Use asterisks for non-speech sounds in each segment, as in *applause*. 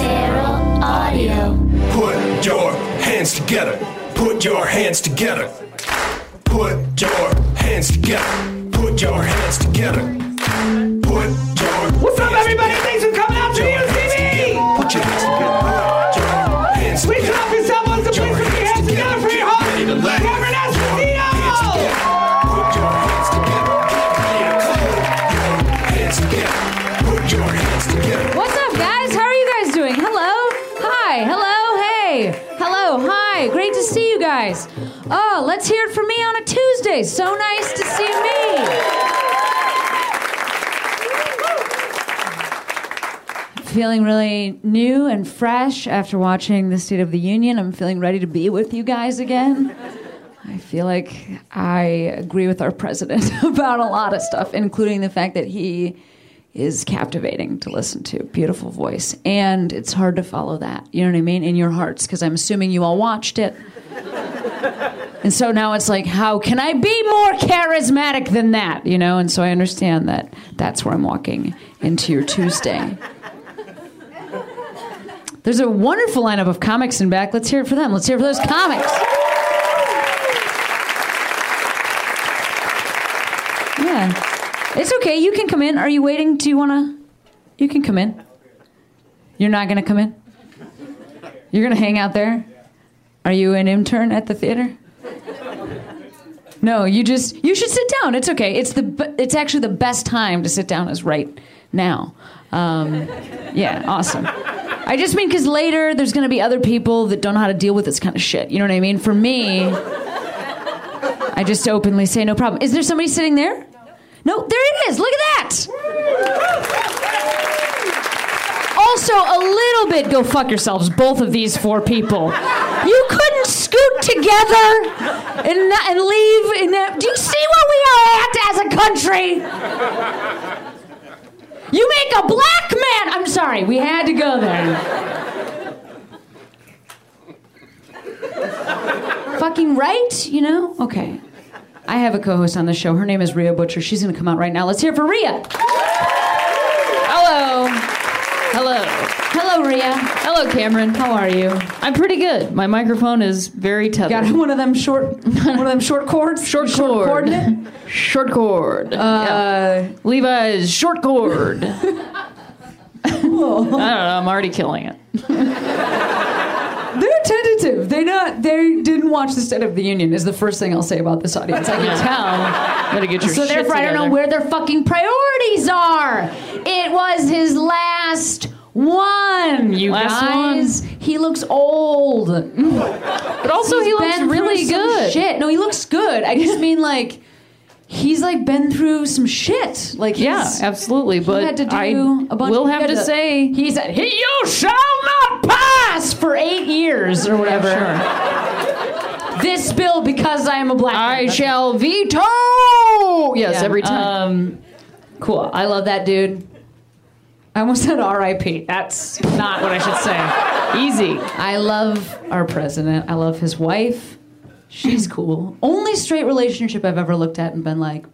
Feral Audio. Put your hands together. Put your hands together. Put your hands together. Put your hands together. Put Oh, let's hear it from me on a Tuesday. So nice to see me. Feeling really new and fresh after watching the State of the Union. I'm feeling ready to be with you guys again. I feel like I agree with our president *laughs* about a lot of stuff, including the fact that he is captivating to listen to. Beautiful voice. And it's hard to follow that, you know what I mean, in your hearts, because I'm assuming you all watched it. And so now it's like, how can I be more charismatic than that, you know? And so I understand that that's where I'm walking into your Tuesday. There's a wonderful lineup of comics in back. Let's hear it for them. Let's hear it for those comics. Yeah. It's okay. You can come in. Are you waiting? Do you want to? You can come in. You're not going to come in? You're going to hang out there? Are you an intern at the theater? No, you just you should sit down. It's okay. It's the it's actually the best time to sit down is right now. Um, yeah, awesome. I just mean because later there's going to be other people that don't know how to deal with this kind of shit. You know what I mean? For me, I just openly say no problem. Is there somebody sitting there? No, there it is. Look at that. Also, a little bit go fuck yourselves, both of these four people. You couldn't scoot together and, and leave. In a, do you see where we are at as a country? You make a black man. I'm sorry, we had to go there. Fucking right, you know? Okay. I have a co host on the show. Her name is Rhea Butcher. She's going to come out right now. Let's hear it for. Hello. Hello. Hello, Rhea. Hello, Cameron. How are you? I'm pretty good. My microphone is very tethered. Got one of them short, one of them short cords. *laughs* Short short cord. coordinate. *laughs* Short cord. Uh, Levi's short cord. *laughs* I don't know. I'm already killing it. they're tentative. They not. They didn't watch the State of the Union. Is the first thing I'll say about this audience. I can tell. Gotta get your So therefore, I don't know where their fucking priorities are. It was his last one, you Last guys. He looks old. But also, he looks really good. Shit. No, he looks good. I just mean like he's like been through some shit. Like Yeah, he's- absolutely. But had to do I a bunch. will have had to say, he said, "He you shall not pass" for eight years or whatever. This bill because I am a black. I man. shall veto. Yes, Yeah, every time. Um, cool. I love that dude. I almost said R.I.P. That's not what I should say. Easy. I love our president. I love his wife. She's cool. Only straight relationship I've ever looked at and been like,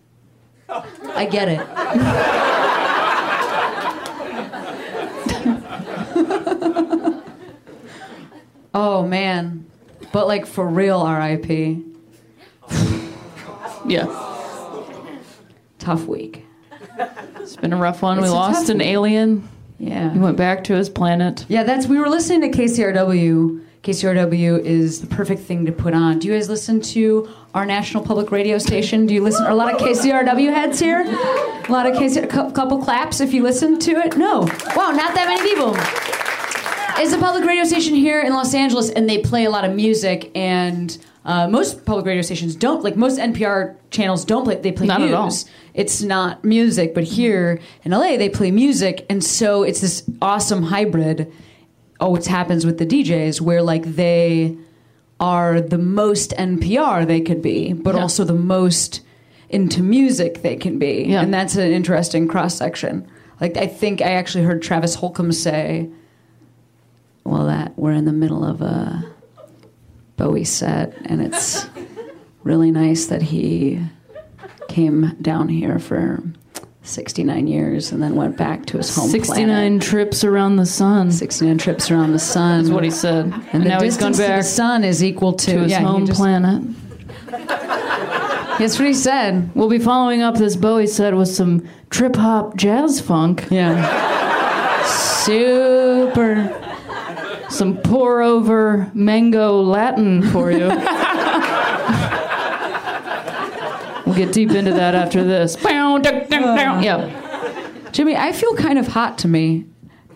I get it. *laughs* oh man. But like for real RIP. Yeah. Tough week. It's been a rough one. It's we lost an alien. Yeah. He went back to his planet. Yeah, that's we were listening to KCRW. KCRW is the perfect thing to put on. Do you guys listen to our national public radio station? Do you listen? Are a lot of KCRW heads here? A lot of KC, a couple claps if you listen to it. No, wow, not that many people. It's a public radio station here in Los Angeles, and they play a lot of music. And uh, most public radio stations don't like most NPR channels don't play. They play Not news. at all. It's not music, but here in LA they play music, and so it's this awesome hybrid. Oh, what happens with the DJs where like they are the most NPR they could be, but Yeah. also the most into music they can be, Yeah. and that's an interesting cross section. Like I think I actually heard Travis Holcomb say, "Well, that we're in the middle of a Bowie set, and it's really nice that he came down here for 69 years and then went back to his home 69 planet. trips around the sun. 69 trips around the sun. That's what he said. And, And the now he's gone distance to the sun is equal to, to his yeah, home just- planet. That's what he said. We'll be following up this Bowie said with some trip hop jazz funk, Yeah. Super. Some pour over mango Latin for you. we'll get deep into that after this. Uh. Yeah. Jimmy, I feel kind of hot to me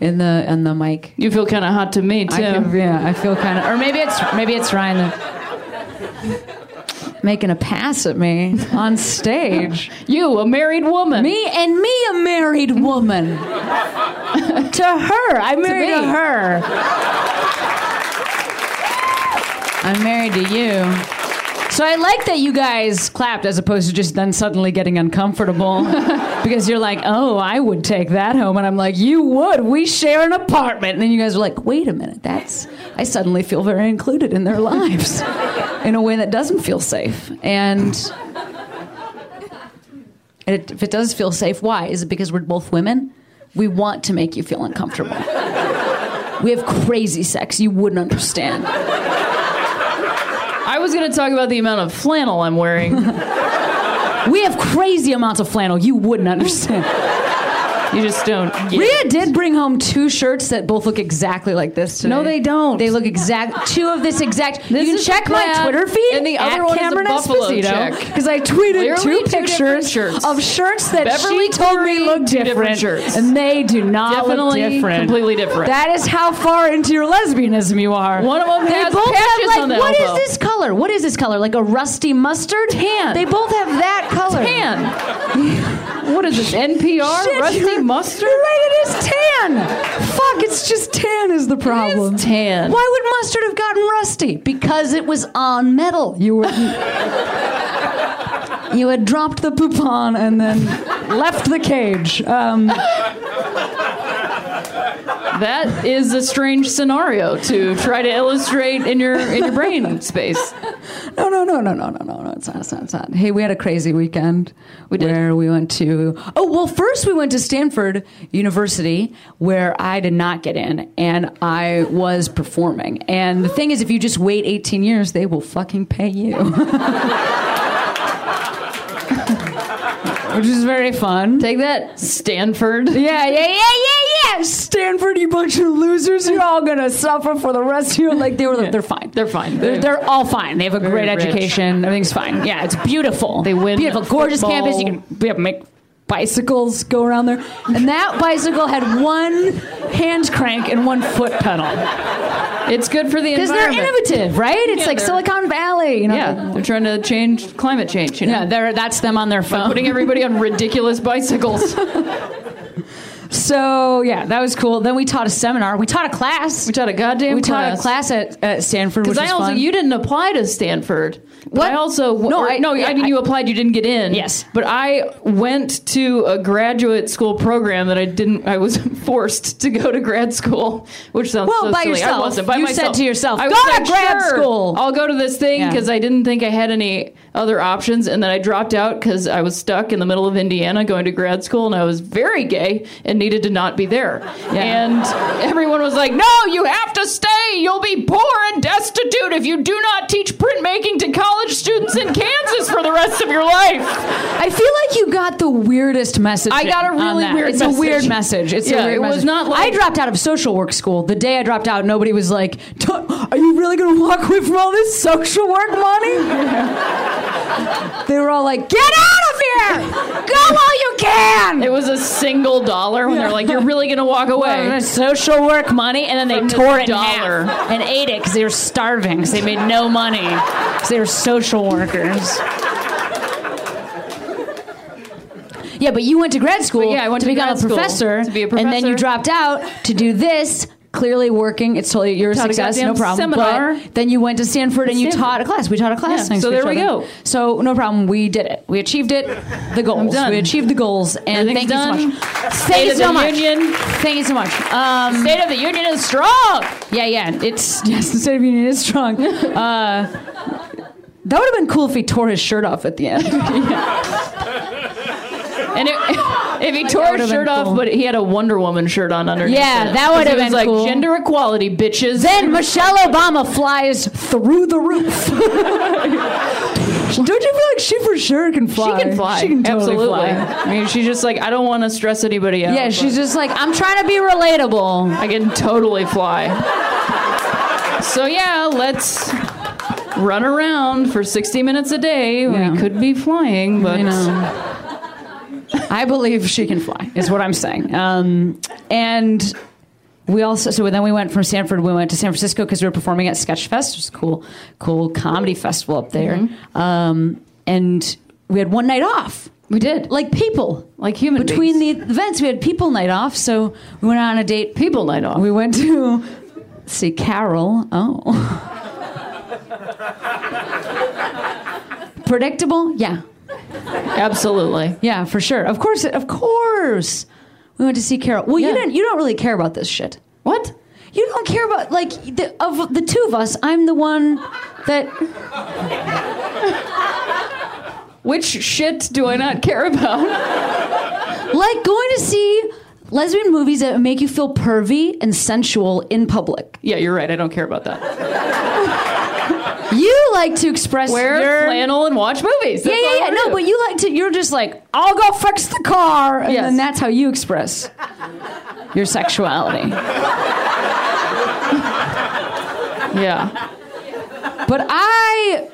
in the in the mic. You feel kind of hot to me, too. I can, yeah, I feel kind of, or maybe it's maybe it's Ryan making a pass at me on stage. *laughs* you, a married woman. Me and me, a married woman. *laughs* to her, I'm married to, me. her. I'm married to you. So I like that you guys clapped as opposed to just then suddenly getting uncomfortable *laughs* because you're like, oh, I would take that home, and I'm like, you would. We share an apartment, and then you guys are like, wait a minute, that's. I suddenly feel very included in their *laughs* lives in a way that doesn't feel safe, and. It, if it does feel safe, why? Is it because we're both women? We want to make you feel uncomfortable. We have crazy sex you wouldn't understand. Was going to talk about the amount of flannel I'm wearing. *laughs* We have crazy amounts of flannel you wouldn't understand. You just don't get Rhea did bring home two shirts that both look exactly like this today. No, they don't. They look exact. Two of this exact. This you can check my Twitter feed and the other at one is a Cameron buffalo check. because I tweeted Clearly two two pictures shirts. of shirts that Beverly she told me Cleary, looked different different, shirts. and they do not look Definitely different. completely different. That is how far into your lesbianism you are. One of them they has both patches have on like the what is elbow. this color? What is this color? Like a rusty mustard? Tan. They both have that color. Tan. What is this, NPR? Shit, Rusty you're- mustard? You're right, it is tan. Fuck, it's just tan is the problem. It's tan. Why would mustard have gotten rusty? Because it was on metal. You were *laughs* You had dropped the poupon and then left the cage. Um, That is a strange scenario to try to illustrate in your in your brain space. no, no, no, no, no, no, no, no. It's not. It's not. It's not. Hey, we had a crazy weekend. We did. Where we went to. Oh well, first we went to Stanford University, where I did not get in, and I was performing. And the thing is, if you just wait 18 years, they will fucking pay you. *laughs* Which is very fun. Take that, Stanford. Yeah, yeah, yeah, yeah, yeah. Stanford, you bunch of losers. You're all gonna suffer for the rest of your like. They were. They're fine. They're fine. They're, they're all fine. They have a great rich. education. Everything's fine. Yeah, it's beautiful. They win Beautiful, gorgeous football. campus. You can make bicycles go around there. And that bicycle had one hand crank and one foot pedal It's good for the environment. because they're innovative, right? It's Yeah, like Silicon Valley. You know. Yeah, they're trying to change climate change. You know? Yeah, they're, that's them on their phone. putting everybody on ridiculous bicycles. *laughs* So yeah, that was cool. Then we taught a seminar. We taught a class. We taught a goddamn we taught a class. class at, at Stanford, Because I also, fun. you didn't apply to Stanford. What? I also No, or- I- no. yeah, I mean, I- you applied, you didn't get in. Yes. but I went to a graduate school program that I didn't. I was *laughs* forced to go to grad school, which sounds Well, so by silly. I yourself. wasn't by You myself. said to yourself, I "Go to like, grad "Sure, school." I'll go to this thing Yeah. because I didn't think I had any other options, and then I dropped out because I was stuck in the middle of Indiana going to grad school, and I was very gay and needed to not be there. And everyone was like, "No, you have to stay. You'll be poor and destitute if you do not teach printmaking to college students in Kansas for the rest of your life." I feel like you got the weirdest message. I got a really weird It's message. a weird message. It's Yeah, a weird it was message. not like- I dropped out of social work school. The day I dropped out, nobody was like, "Don't- "Are you really going to walk away from all this social work money?" they were all like, "Get out of here! Go while you can!" It was a single dollar when they're like, "You're really gonna walk away." Well, social work money, and then they From the tore it in dollar. half and ate it because they were starving because they made no money because they were social workers. Yeah, but you went to grad school But yeah, I went to to become grad a school professor, to be a professor, and then you dropped out to do this. Clearly working, it's totally your Taught success, no problem. seminar. But then you went to Stanford and you taught a class. We taught a class. Yeah, so there we go. So no problem. We did it. We achieved it. The goals. We achieved the goals. And thank you so much. State Thank you of so the much. Union. Thank you so much. Um, State of the Union is strong. yeah, yeah. It's yes, the State of the Union is strong. *laughs* Uh, that would have been cool if he tore his shirt off at the end. *laughs* And it, If he tore his shirt off, but he had a Wonder Woman shirt on underneath. Yeah, it. that would have been like cool. gender equality, bitches. Then Michelle Obama flies through the roof. *laughs* Don't you feel like she for sure can fly? she can fly. She can totally Absolutely. fly. I mean, she's just like, I don't want to stress anybody out. Yeah, she's just like, I'm trying to be relatable. I can totally fly. So yeah, let's run around for 60 minutes a day. Yeah. We could be flying, but I believe she can fly, is what I'm saying. Um, and we also, so then we went from Stanford, we went to San Francisco because we were performing at Sketchfest, which is a cool, cool comedy festival up there. Um, and we had one night off. we did. Like people. Like human Between beings. the events, we had people night off. So we went on a date. People night off. We went to *laughs* see Carol. Oh. *laughs* Predictable? Yeah. *laughs* Absolutely. Yeah, for sure. Of course, of course. We went to see Carol. Well, you Yeah. didn't. You don't really care about this shit. What? You don't care about like the, of the two of us. I'm the one that. *laughs* Which shit do I not care about? *laughs* like going to see lesbian movies that make you feel pervy and sensual in public. Yeah, you're right. I don't care about that. You like to express Wear your flannel and watch movies. Yeah, That's yeah, I yeah. No, but you like to. You're just like, I'll go fix the car, and Yes. then that's how you express your sexuality. *laughs* yeah. But I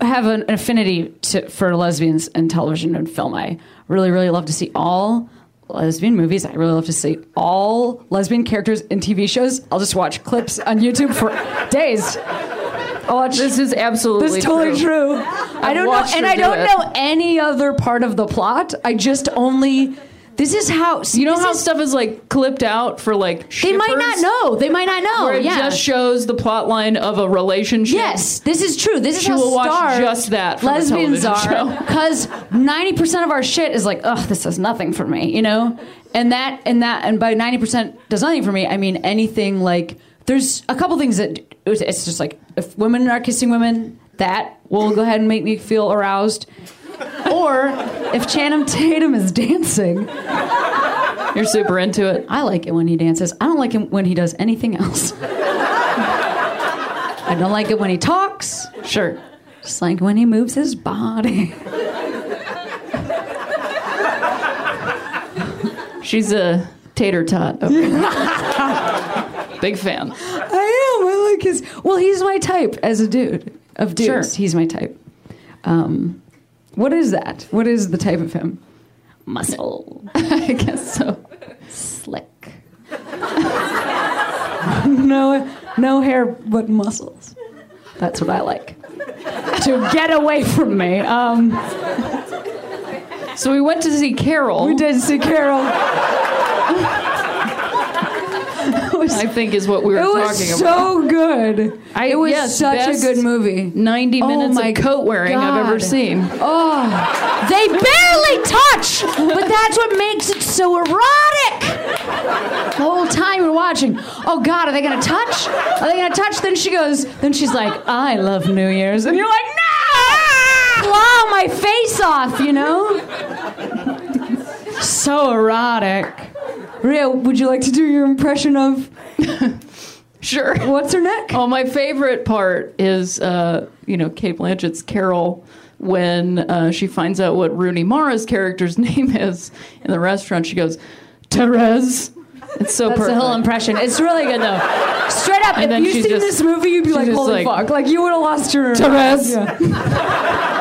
have an affinity to, for lesbians in television and film. I really, really love to see all lesbian movies. I really love to see all lesbian characters in TV shows. I'll just watch clips on YouTube for days. This is absolutely This is totally true. I don't know, and I do don't it. know any other part of the plot. I just only. This is how. You know how is- stuff is like clipped out for like They might not know. They might not know. Where it yeah. just shows the plot line of a relationship. Yes, this is true. This is She how will watch just that lesbians are because ninety percent of our shit is like, ugh, this does nothing for me, you know, and that and that and by ninety percent does nothing for me, I mean anything like there's a couple things that it's just like if women are kissing women, that will go ahead and make me feel aroused, or if Channing Tatum is dancing. You're super into it. I like it when he dances. I don't like him when he does anything else. I don't like it when he talks. Sure. Just like when he moves his body. She's a tater tot. Okay. *laughs* Big fan. I am. I like his. Well, he's my type as a dude. Of dudes, Sure. he's my type. Um, what is that? What is the type of him? Muscle, *laughs* I guess so. slick. *laughs* no, no hair but muscles. That's what I like. to get away from me. Um, So we went to see Carol. we did see Carol. Was, I think is what we were it talking was about. so good. I- it was yes, such a good movie. 90 Oh minutes my of coat wearing I've ever seen. Oh, they barely touch, but that's what makes it so erotic. The whole time we're watching, oh God, are they gonna touch? Are they gonna touch? Then she goes, then she's like, I love New Year's. And you're like, no! Claw my face off, you know? So erotic. Rhea, would you like to do your impression of *laughs* Sure. what's her neck? Oh, my favorite part is, uh, you know, Cate Blanchett's Carol when uh, she finds out what Rooney Mara's character's *laughs* name is in the restaurant. She goes, Therese. It's so That's perfect. the whole impression. It's really good though. Straight up, And then if you she's seen just- this movie, you'd be she's like, just "Holy like, fuck!" Like you would have lost your. Therese. Yeah. *laughs*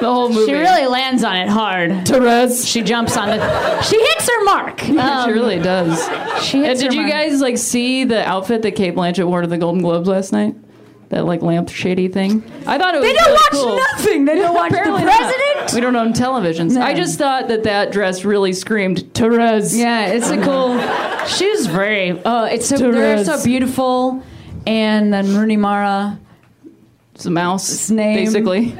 The whole movie. She really lands on it hard. Therese. She jumps on it. She hits her mark. *laughs* she Um, really does. she And did her you mark. guys like see the outfit that Cate Blanchett wore to the Golden Globes last night? That like lamp shady thing. I thought it was. They don't really watch cool. nothing. They don't watch the Apparently not. president. We don't own televisions. No. I just thought that that dress really screamed Therese. Yeah, it's a *laughs* cool. She's very. Uh, it's so they're so beautiful, and then Rooney Mara. It's a mouse, Its name. basically.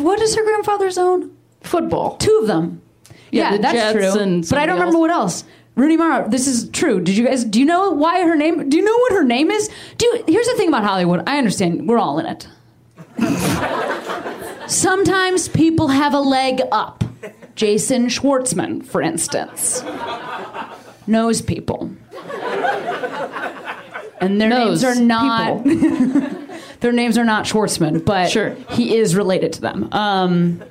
What is what is her grandfather's own? Football. Two of them. Yeah, Yeah, the that's Jets true. but I don't remember else. what else. Rooney Mara, this is true. Did you guys do you know why her name do you know what her name is? Do you, here's the thing about Hollywood. I understand we're all in it. *laughs* Sometimes people have a leg up. Jason Schwartzman, for instance, knows people. And their Knows names are not people. *laughs* their names are not Schwartzman, but Sure. he is related to them. Um,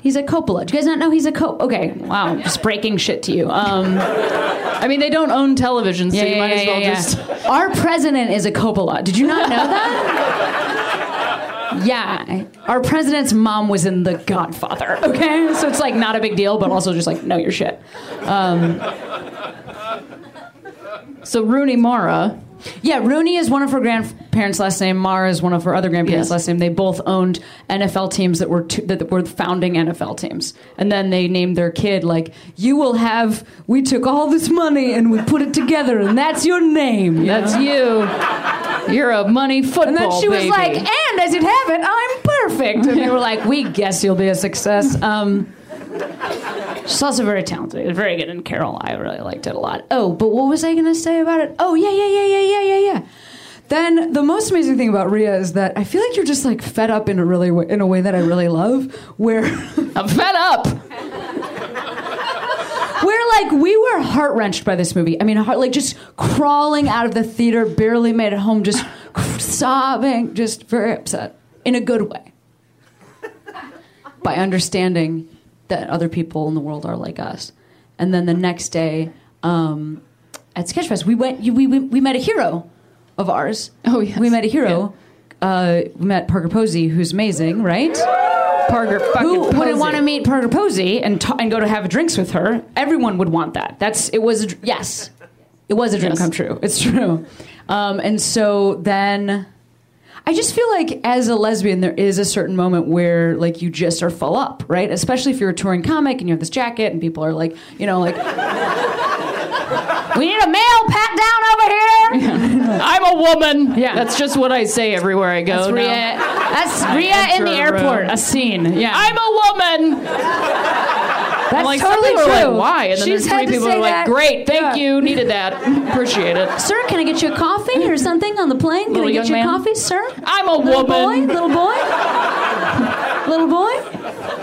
he's a Coppola. Do you guys not know he's a Cop? Okay, wow, just breaking shit to you. Um, I mean, they don't own television, so you might as well just. Our president is a Coppola. Did you not know that? yeah, our president's mom was in The Godfather. Okay, so it's like not a big deal, but also just like know your shit. Um, So Rooney Mara, Yeah, Rooney is one of her grandparents' last name. Mara is one of her other grandparents' Yes. last name. They both owned NFL teams that were two, that were founding NFL teams, and then they named their kid like you will have. We took all this money and we put it together, and that's your name. that's you. You're a money football And then she was baby. like, and as have it, I'm perfect. And they were like, we guess you'll be a success. Um, she's also very talented. Very good in Carol. I really liked it a lot. Oh, but what was I going to say about it? Oh, yeah, yeah, yeah, yeah, yeah, yeah, yeah. Then the most amazing thing about Rhea is that I feel like you're just like fed up in a really in a way that I really love, where *laughs* I'm fed up. where like we were heart wrenched by this movie. I mean, heart, like just crawling out of the theater, barely made it home, just sobbing, just very upset in a good way. By understanding that other people in the world are like us, and then the next day um, at Sketchfest, we went. We, we we met a hero of ours. Oh, yes. we met a hero. Uh, we met Parker Posey, who's amazing, right? Parker fucking Who wouldn't want to meet Parker Posey and ta- and go to have drinks with her? Everyone would want that. That's it was a, dr- yes, it was a dream Yes. come true. It's true. Um, and so then, I just feel like as a lesbian, there is a certain moment where like you just are full up, right? Especially if you're a touring comic and you have this jacket and people are like, you know, like. *laughs* We need a male pat down over here. I'm a woman. Yeah. That's just what I say everywhere I go. That's Rhea. now. That's Rhea in the enter a airport. room. A scene. Yeah. I'm a woman. That's like totally some people true. are like, why? And then She's there's had three to people say who are like, that. great, thank Yeah. you, needed that, appreciate it. Sir, can I get you a coffee or something on the plane? Can Little I get you a coffee, sir? I'm a little woman. boy, little boy, little boy.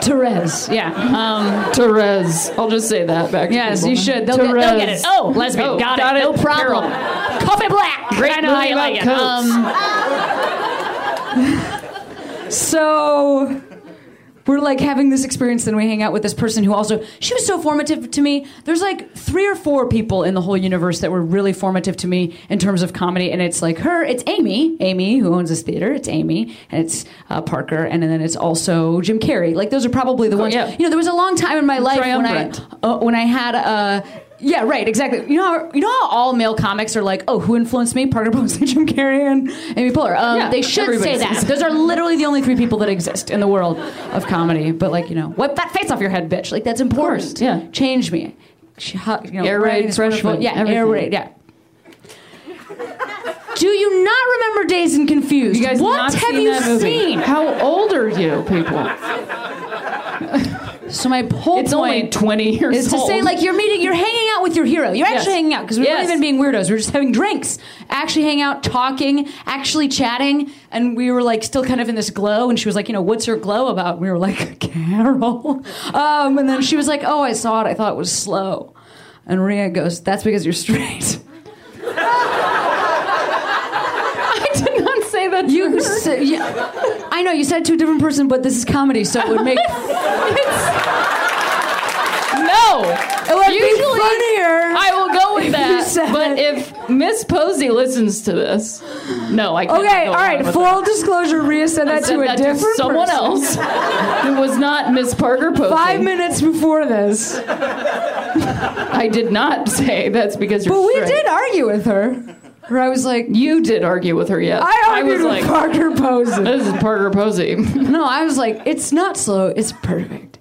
Therese, yeah. Um, Therese. I'll just say that back. to yes, you should. They'll get, they'll get it. Oh, lesbian, Oh, got, got it. it. No problem. Carol. Coffee black. Great I know how you like it. Um, *laughs* so we're like having this experience then we hang out with this person who also she was so formative to me. There's like three or four people in the whole universe that were really formative to me in terms of comedy. And it's like her it's amy amy who owns this theater. It's amy and it's uh, parker and then it's also jim carrey. Like those are probably the ones yeah. you know there was a long time in my life when i uh, when i had uh yeah, right, exactly. You know, how, you know how all male comics are like, "Oh, who influenced me?" Parker Posey, *laughs* Jim Carrey, and Amy Poehler. Um, Yeah, they should say that. says- Those are literally the only three people that exist in the world of comedy. But like, you know, wipe that face off your head, bitch. Like that's important. yeah. Change me. You know, Air raid, writing is wonderful. freshman, Yeah, everything. air raid. Yeah. Do you not remember Dazed and Confused? You guys what not have seen you that movie? seen? How old are you, people? *laughs* So my whole It's only point 20 years is to old. say like you're meeting, you're hanging out with your hero. You're Yes. actually hanging out because we're Yes. not even being weirdos. We're just having drinks, actually hanging out, talking, actually chatting, and we were like still kind of in this glow. And she was like, you know, what's your glow about? And we were like, *laughs* Carol. Um, and then she was like, oh, I saw it. I thought it was slow. And Rhea goes, that's because you're straight. *laughs* I did not say that. to You, her. said, yeah, I know you said it to a different person, but this is comedy, so it would make *laughs* no. it would be Usually, funnier. I will go with that. But it. if Miss Posey listens to this, no, I can't. Okay, all right. Full that. disclosure: Rhea said I that said to a that different someone person. else. *laughs* It was not Miss Parker Posey. Five minutes before this, I did not say that's because you're but we did argue with her. Where I was like, You did argue with her, yes. I argued was with like, Parker Posey. this is Parker Posey. *laughs* No, I was like, it's not slow. It's perfect.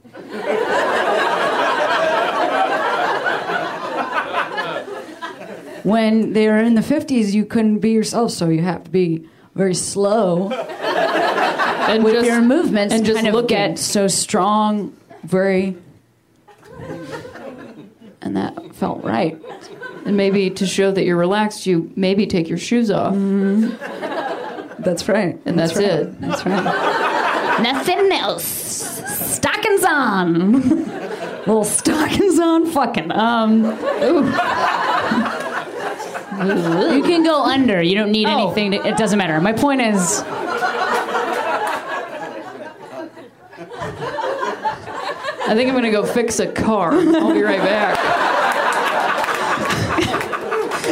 when they were in the 50s, you couldn't be yourself, so you have to be very slow and with just, your movements and just kind of get so strong, very. And that felt right. And maybe to show that you're relaxed, you maybe take your shoes off. That's right. And that's right. it. That's right. Nothing else. stockings on. *laughs* little stockings on fucking. Um, you can go under. You don't need Oh. anything. To, it doesn't matter. My point is. I think I'm gonna go fix a car. I'll be right back.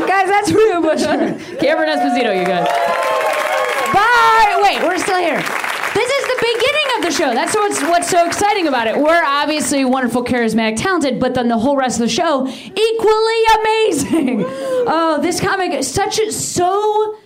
Guys, that's Rhea Butcher. Cameron Esposito, you guys. Bye. Wait, we're still here. This is the beginning of the show. That's what's what's so exciting about it. We're obviously wonderful, charismatic, talented, but then the whole rest of the show equally amazing. Oh, this comic is such a so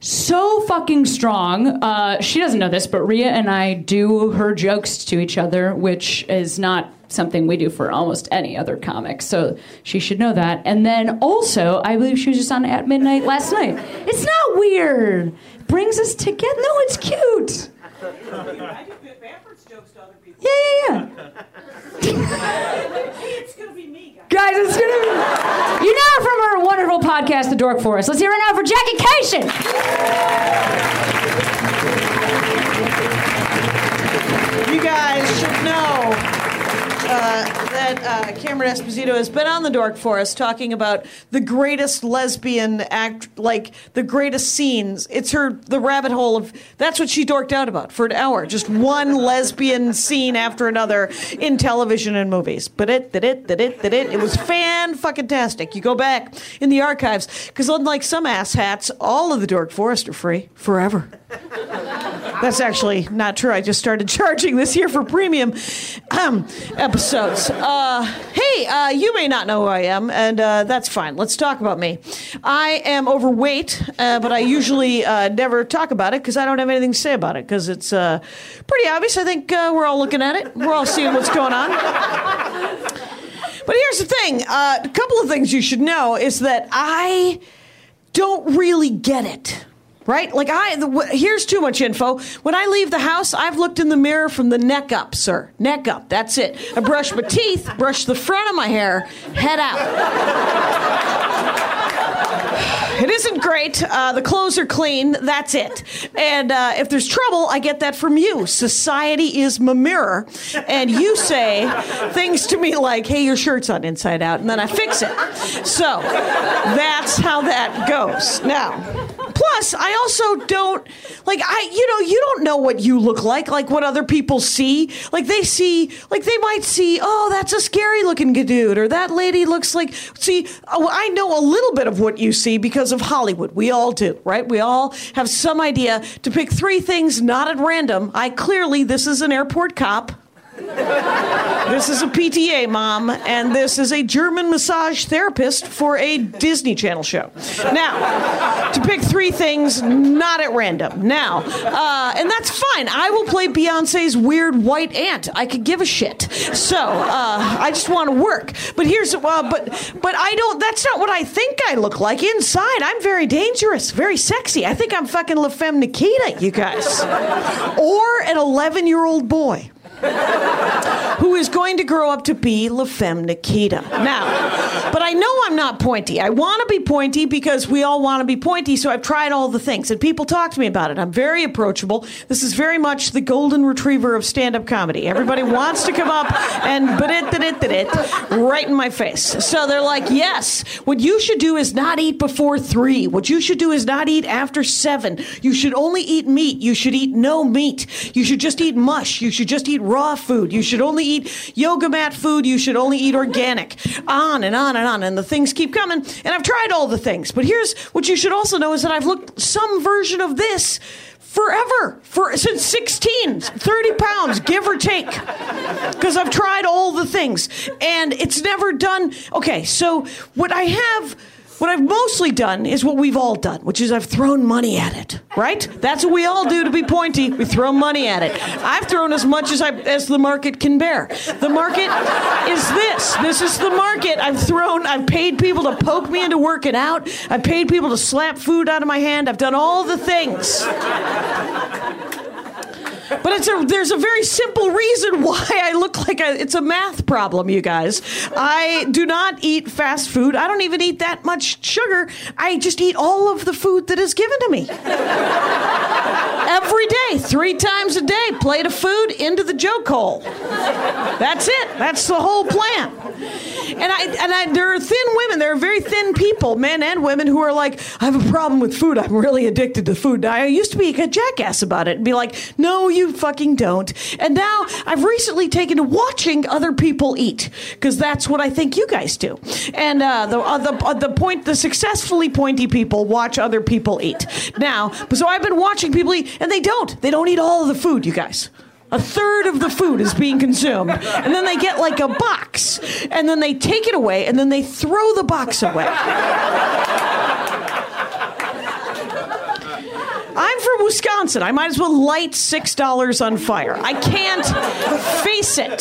so fucking strong. Uh, she doesn't know this, but Rhea and I do her jokes to each other, which is not something we do for almost any other comic. So she should know that. And then also, I believe she was just on at midnight last night. It's not weird. Brings us together. No, it's cute. Yeah, yeah, yeah. It's gonna be me, guys, it's gonna be. You know from our wonderful podcast, The Dork Forest. Let's hear it now for Jackie Kashian. You guys should know that uh, Cameron Esposito has been on the Dork Forest talking about the greatest lesbian act, like the greatest scenes. It's her the rabbit hole of that's what she dorked out about for an hour, just one lesbian scene after another in television and movies. But it, did it, did it, did it. It was fan fucking tastic. You go back in the archives because unlike some ass hats, all of the Dork Forest are free forever. That's actually not true. I just started *laughs* charging this year for premium um, episodes. Uh, hey, uh, you may not know who I am, and uh, that's fine. Let's talk about me. I am overweight, uh, but I usually uh, never talk about it because I don't have anything to say about it because it's uh, pretty obvious. I think we're all looking at it, we're all seeing what's going on. But here's the thing a couple of things you should know is that I don't really get it. Right? Like I the, here's too much info. When I leave the house, I've looked in the mirror from the neck up, sir. Neck up. That's it. I brush my teeth, brush the front of my hair, head out. *sighs* It isn't great. Uh, the clothes are clean. That's it. And uh, if there's trouble, I get that from you. Society is my mirror. And you say things to me like, hey, your shirt's on inside out. And then I fix it. So that's how that goes. Now, plus, I also don't, like, I, you know, you don't know what you look like, like what other people see. Like, they see, like, they might see, oh, that's a scary looking dude, or that lady looks like, see, oh, I know a little bit of what you see because of Hollywood. We all do, right? We all have some idea to pick three things not at random. I clearly, this is an airport cop. This is a PTA mom, and this is a German massage therapist for a Disney Channel show. Now, to pick three things not at random. Now, uh, and that's fine. I will play Beyonce's weird white aunt. I could give a shit. So uh, I just want to work. But here's, uh, but but I don't. That's not what I think I look like inside. I'm very dangerous, very sexy. I think I'm fucking La Femme Nikita, you guys, or an 11 year old boy *laughs* who is going to grow up to be La Femme Nikita. Now, but I know I'm not pointy. I want to be pointy because we all want to be pointy, so I've tried all the things, and people talk to me about it. I'm very approachable. This is very much the golden retriever of stand up comedy. Everybody wants to come up and right in my face. So they're like, yes, what you should do is not eat before three. What you should do is not eat after seven. You should only eat meat. You should eat no meat. You should just eat mush. You should just eat raw food. You should only eat yoga mat food. You should only eat organic. On and on and on. And the things keep coming. And I've tried all the things. But here's what you should also know is that I've looked some version of this forever for since 16 30 pounds give or take because i've tried all the things and it's never done okay so what i have what I've mostly done is what we've all done, which is I've thrown money at it, right? That's what we all do to be pointy. We throw money at it. I've thrown as much as I as the market can bear. The market is this. This is the market. I've thrown. I've paid people to poke me into working out. I've paid people to slap food out of my hand. I've done all the things. But it's a there's a very simple reason why I look like a, it's a math problem, you guys. I do not eat fast food. I don't even eat that much sugar. I just eat all of the food that is given to me. Every day, three times a day, plate of food into the joke hole. That's it. That's the whole plan. And I and I, there are thin women. There are very thin people, men and women, who are like, I have a problem with food. I'm really addicted to food. I used to be a jackass about it and be like, No, you fucking don't. And now I've recently taken to watching other people eat because that's what I think you guys do. And uh, the uh, the uh, the point, the successfully pointy people watch other people eat. Now, so I've been watching people eat, and they don't. They don't eat all of the food, you guys. A third of the food is being consumed. And then they get like a box. And then they take it away and then they throw the box away. I'm Wisconsin. I might as well light $6 on fire. I can't face it.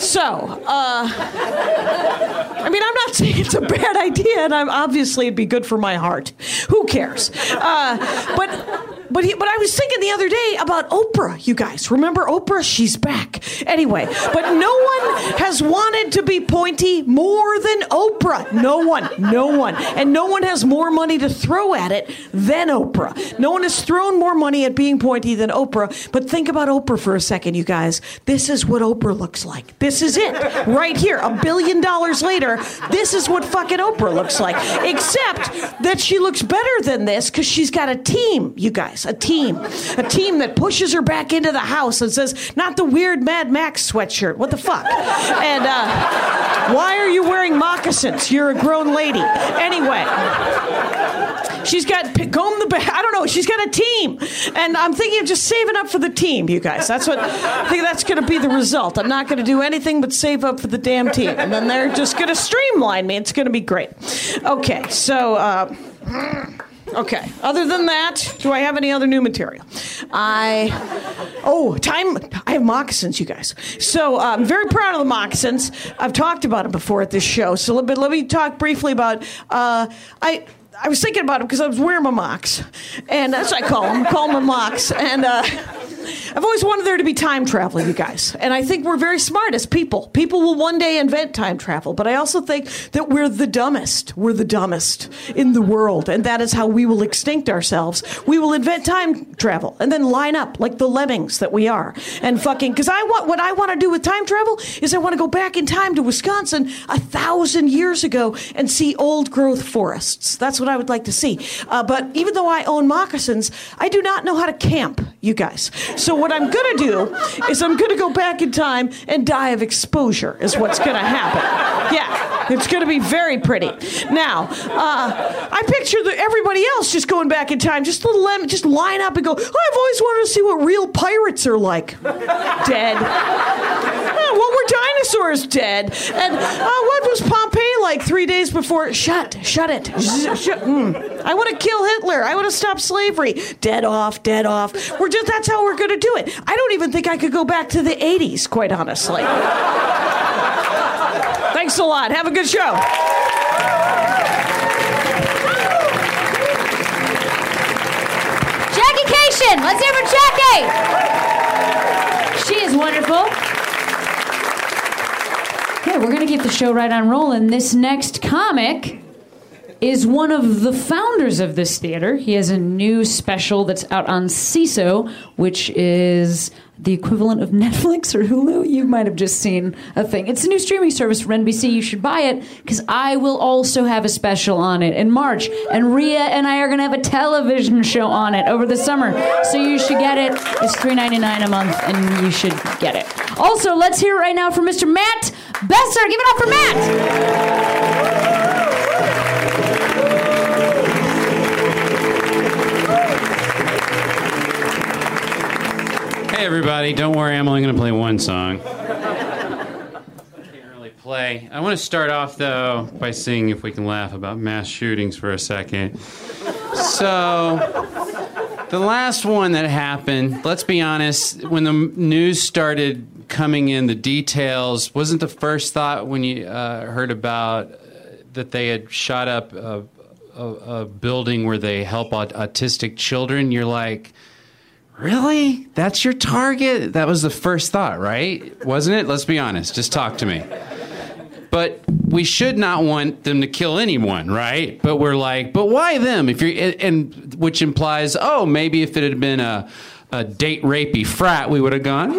So, uh, I mean, I'm not saying it's a bad idea, and I'm obviously it'd be good for my heart. Who cares? Uh, but. But, he, but I was thinking the other day about Oprah, you guys. Remember Oprah? She's back. Anyway, but no one has wanted to be pointy more than Oprah. No one. No one. And no one has more money to throw at it than Oprah. No one has thrown more money at being pointy than Oprah. But think about Oprah for a second, you guys. This is what Oprah looks like. This is it. Right here. A billion dollars later, this is what fucking Oprah looks like. Except that she looks better than this because she's got a team, you guys. A team. A team that pushes her back into the house and says, not the weird Mad Max sweatshirt. What the fuck? And uh, why are you wearing moccasins? You're a grown lady. Anyway. She's got comb the back. I don't know. She's got a team, and I'm thinking of just saving up for the team, you guys. That's what I think. That's going to be the result. I'm not going to do anything but save up for the damn team, and then they're just going to streamline me. It's going to be great. Okay, so. Uh, Okay. Other than that, do I have any other new material? I oh time. I have moccasins, you guys. So uh, I'm very proud of the moccasins. I've talked about them before at this show. So let me, let me talk briefly about. Uh, I. I was thinking about them because I was wearing my mocks, and that's what I call them. Call them my mocks, and uh, I've always wanted there to be time travel, you guys. And I think we're very smart as people. People will one day invent time travel, but I also think that we're the dumbest. We're the dumbest in the world, and that is how we will extinct ourselves. We will invent time travel and then line up like the lemmings that we are and fucking. Because I want what I want to do with time travel is I want to go back in time to Wisconsin a thousand years ago and see old growth forests. That's what I would like to see. Uh, but even though I own moccasins, I do not know how to camp, you guys. So what I'm gonna do is I'm gonna go back in time and die of exposure. Is what's gonna happen. Yeah, it's gonna be very pretty. Now, uh, I picture the, everybody else just going back in time, just little lem- just line up and go. Oh, I've always wanted to see what real pirates are like. Dead. Oh, what were dinosaurs dead? And uh, what was Pompeii like three days before? Shut, shut it. Shut, mm. I want to kill Hitler. I want to stop slavery. Dead off, dead off. We're just that's how we're going to do it. I don't even think I could go back to the 80s, quite honestly. Thanks a lot. Have a good show. Jackie Kashian! Let's hear from Jackie! She is wonderful. Yeah, we're going to keep the show right on rolling. This next comic is one of the founders of this theater. He has a new special that's out on Seeso, which is the equivalent of *laughs* Netflix or Hulu. You might have just seen a thing. It's a new streaming service for NBC. You should buy it because I will also have a special on it in March. And Rhea and I are going to have a television show on it over the summer. So you should get it. It's $3.99 a month and you should get it. Also, let's hear it right now from Mr. Matt Besser. Give it up for Matt. Hey everybody, don't worry, I'm only going to play one song. Can't really play. I want to start off though by seeing if we can laugh about mass shootings for a second. So, the last one that happened, let's be honest, when the news started coming in, the details wasn't the first thought when you uh, heard about uh, that they had shot up a, a, a building where they help aut- autistic children. You're like, Really? That's your target? That was the first thought, right? Wasn't it? Let's be honest. Just talk to me. But we should not want them to kill anyone, right? But we're like, but why them? If you're, and which implies, oh, maybe if it had been a, a date rapey frat, we would have gone,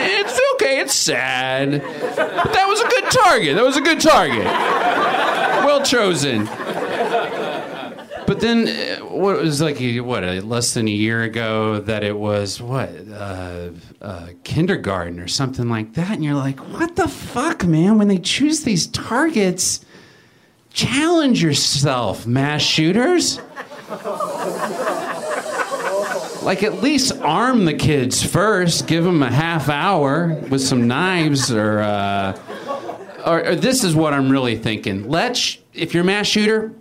it's okay, it's sad. But that was a good target. That was a good target. Well chosen. But then, uh, what it was like, what, uh, less than a year ago, that it was, what, uh, uh, kindergarten or something like that. And you're like, what the fuck, man? When they choose these targets, challenge yourself, mass shooters. Like, at least arm the kids first. Give them a half hour with some knives or, uh, or, or this is what I'm really thinking. Let's, if you're a mass shooter,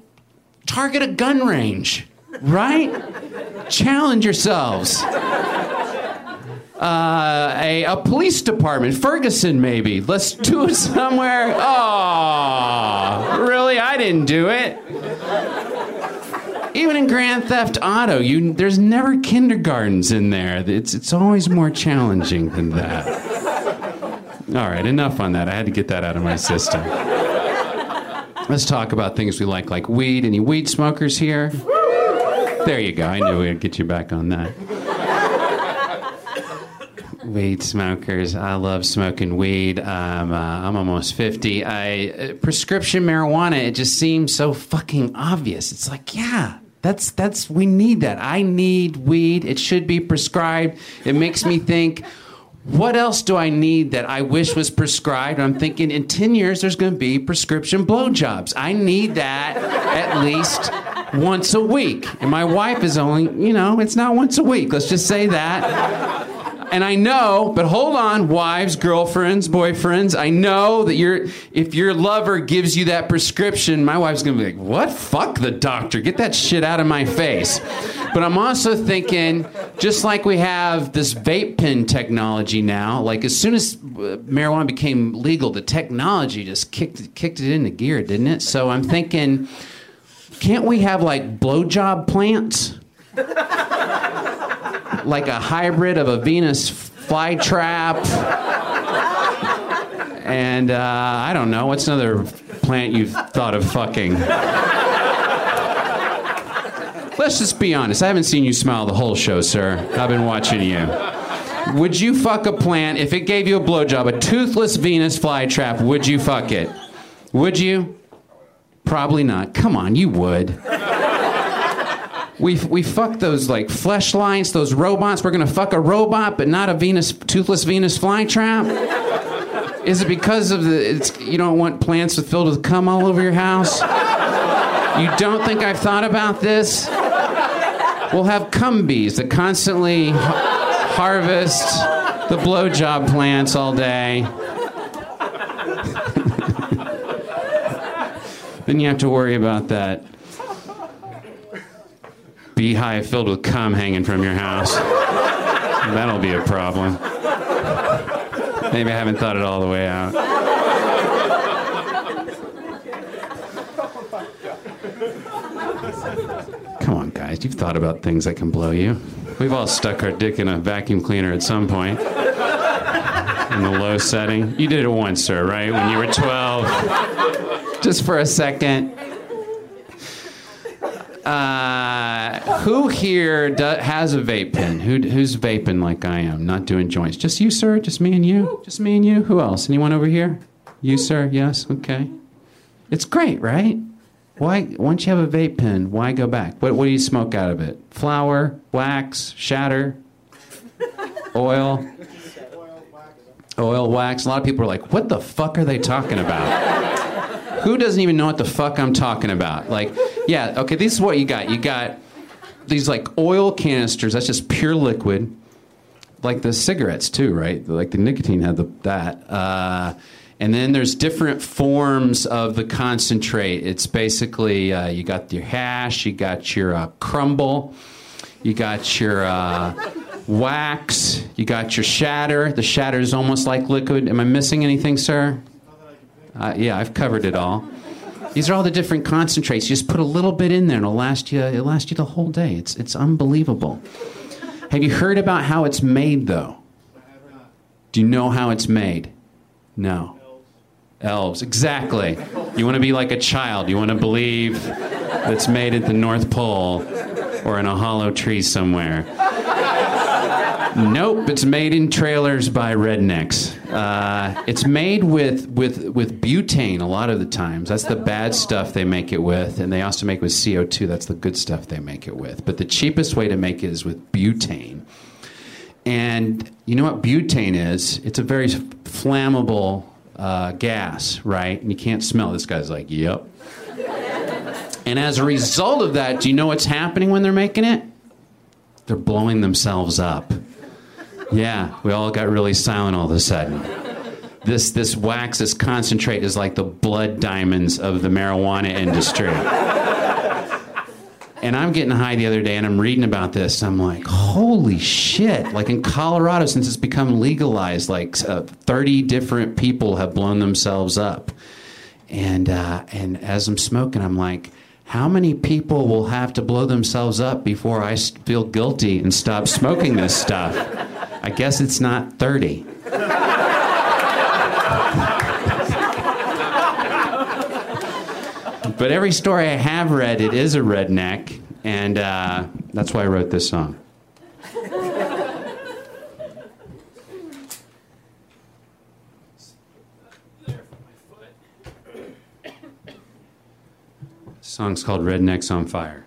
target a gun range, right? Challenge yourselves. Uh, a, a police department, Ferguson, maybe. Let's do it somewhere. Oh, really? I didn't do it. Even in Grand Theft Auto, you there's never kindergartens in there. It's it's always more challenging than that. All right, enough on that. I had to get that out of my system. Let's talk about things we like, like weed. Any weed smokers here? There you go. I knew we'd get you back on that. Weed smokers. I love smoking weed. Um, uh, I'm almost 50. I, uh, prescription marijuana, it just seems so fucking obvious. It's like, yeah, that's, that's, we need that. I need weed. It should be prescribed. It makes me think, what else do I need that I wish was prescribed? I'm thinking in 10 years there's going to be prescription blowjobs. I need that at least once a week. And my wife is only, you know, it's not once a week. Let's just say that. And I know, but hold on, wives, girlfriends, boyfriends. I know that you're, if your lover gives you that prescription, my wife's gonna be like, what? Fuck the doctor. Get that shit out of my face. But I'm also thinking, just like we have this vape pen technology now, like as soon as uh, marijuana became legal, the technology just kicked, kicked it into gear, didn't it? So I'm thinking, can't we have like blowjob plants? Like a hybrid of a Venus flytrap. And uh, I don't know, what's another plant you've thought of fucking? Let's just be honest. I haven't seen you smile the whole show, sir. I've been watching you. Would you fuck a plant if it gave you a blowjob, a toothless Venus flytrap? Would you fuck it? Would you? Probably not. Come on, you would. We we fuck those like Fleshlights, those robots. We're gonna fuck a robot, but not a Venus toothless Venus flytrap. Is it because of the? It's, you don't want plants filled with cum all over your house. You don't think I've thought about this? We'll have cum bees that constantly ha- harvest the blowjob plants all day. *laughs* then you have to worry about that beehive filled with cum hanging from your house. That'll be a problem. Maybe I haven't thought it all the way out. Come on, guys. You've thought about things that can blow you. We've all stuck our dick in a vacuum cleaner at some point. In the low setting. You did it once, sir, right? When you were 12. Just for a second. Uh, who here do, has a vape pen? Who, who's vaping like I am, not doing joints? Just you, sir? Just me and you? Just me and you? Who else? Anyone over here? You, sir? Yes? Okay. It's great, right? Why, once you have a vape pen, why go back? What, what do you smoke out of it? Flour, wax, shatter, oil? Oil, wax. A lot of people are like, what the fuck are they talking about? Who doesn't even know what the fuck I'm talking about? Like, yeah, okay, this is what you got. You got these like oil canisters, that's just pure liquid. Like the cigarettes too, right? Like the nicotine had the, that. Uh, and then there's different forms of the concentrate. It's basically uh, you got your hash, you got your uh, crumble, you got your uh, wax, you got your shatter. The shatter is almost like liquid. Am I missing anything, sir? Uh, yeah, I've covered it all. These are all the different concentrates. You just put a little bit in there and it'll last you it'll last you the whole day. It's it's unbelievable. Have you heard about how it's made though? Do you know how it's made? No. Elves, exactly. You want to be like a child. You want to believe it's made at the North Pole or in a hollow tree somewhere. Nope, it's made in trailers by rednecks. Uh, it's made with, with, with butane a lot of the times. That's the bad stuff they make it with. And they also make with CO2. That's the good stuff they make it with. But the cheapest way to make it is with butane. And you know what butane is? It's a very flammable uh, gas, right? And you can't smell. This guy's like, yep. And as a result of that, do you know what's happening when they're making it? They're blowing themselves up. Yeah, we all got really silent all of a sudden. This, this wax, this concentrate is like the blood diamonds of the marijuana industry. And I'm getting high the other day and I'm reading about this. I'm like, holy shit. Like in Colorado, since it's become legalized, like uh, 30 different people have blown themselves up. And, uh, and as I'm smoking, I'm like, how many people will have to blow themselves up before I feel guilty and stop smoking this stuff? I guess it's not 30. but every story I have read, it is a redneck, and uh, that's why I wrote this song. Song's called Rednecks on Fire.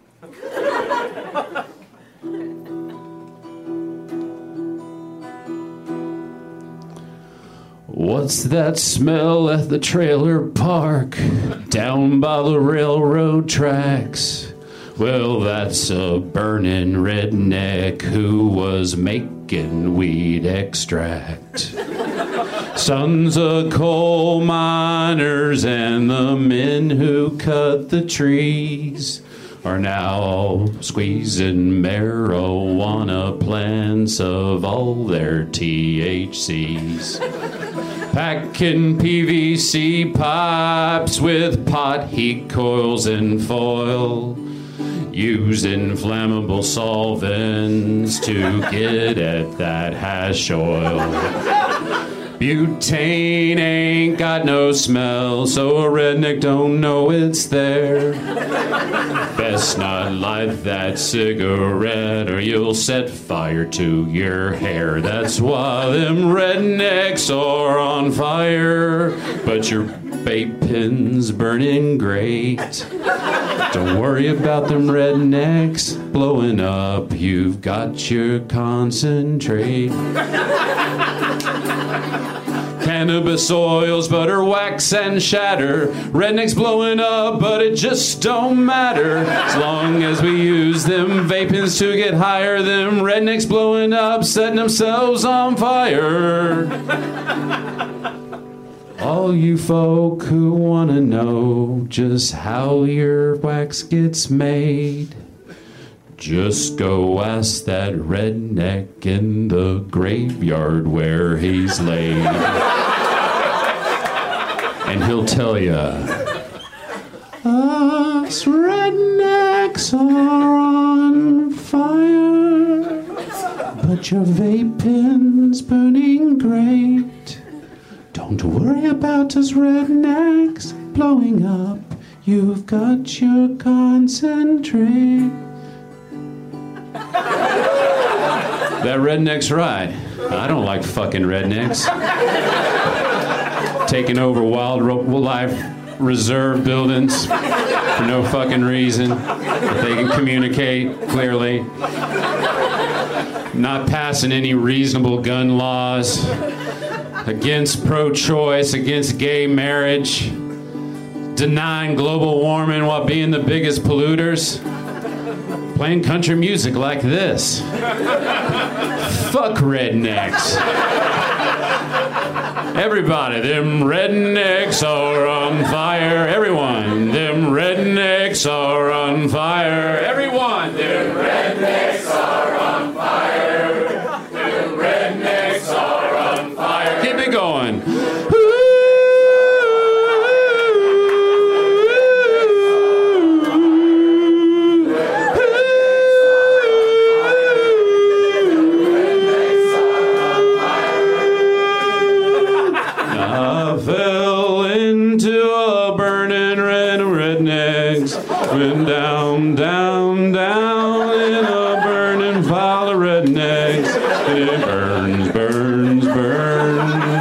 What's that smell at the trailer park down by the railroad tracks? Well, that's a burning redneck who was making weed extract. Sons of coal miners and the men who cut the trees are now squeezing marijuana plants of all their THCs. Packing PVC pipes with pot heat coils and foil. Using flammable solvents to get at that hash oil. Butane ain't got no smell, so a redneck don't know it's there. Best not light that cigarette, or you'll set fire to your hair. That's why them rednecks are on fire, but your vape pen's burning great. Don't worry about them rednecks blowing up. You've got your concentrate. Cannabis oils, butter, wax, and shatter. Rednecks blowing up, but it just don't matter. As long as we use them vapings to get higher, them rednecks blowing up, setting themselves on fire. All you folk who want to know just how your wax gets made, just go ask that redneck in the graveyard where he's laid. And he'll tell you. Us rednecks are on fire, but your vaping's burning great. Don't worry about us rednecks blowing up. You've got your concentrate. that redneck's right. I don't like fucking rednecks. Taking over wildlife reserve buildings for no fucking reason. They can communicate clearly. Not passing any reasonable gun laws against pro choice, against gay marriage, denying global warming while being the biggest polluters, playing country music like this. Fuck rednecks. Everybody, them rednecks are on fire. Everyone, them rednecks are on fire. Everyone, them rednecks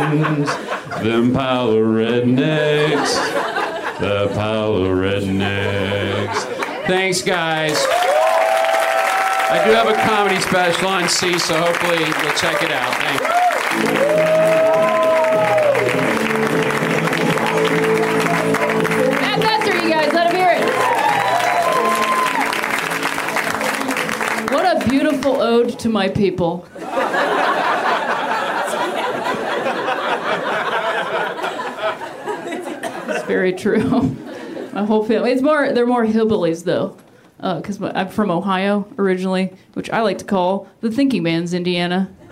burns. *laughs* Them pile of rednecks. The pile of rednecks. Thanks, guys. I do have a comedy special on Seeso, so hopefully you'll check it out. Thanks. Matt Besser, you guys, let him hear it. What a beautiful ode to my people. Very true. My whole family. It's more. They're more hillbillies though, uh, because I'm from Ohio originally, which I like to call the thinking man's Indiana. *laughs*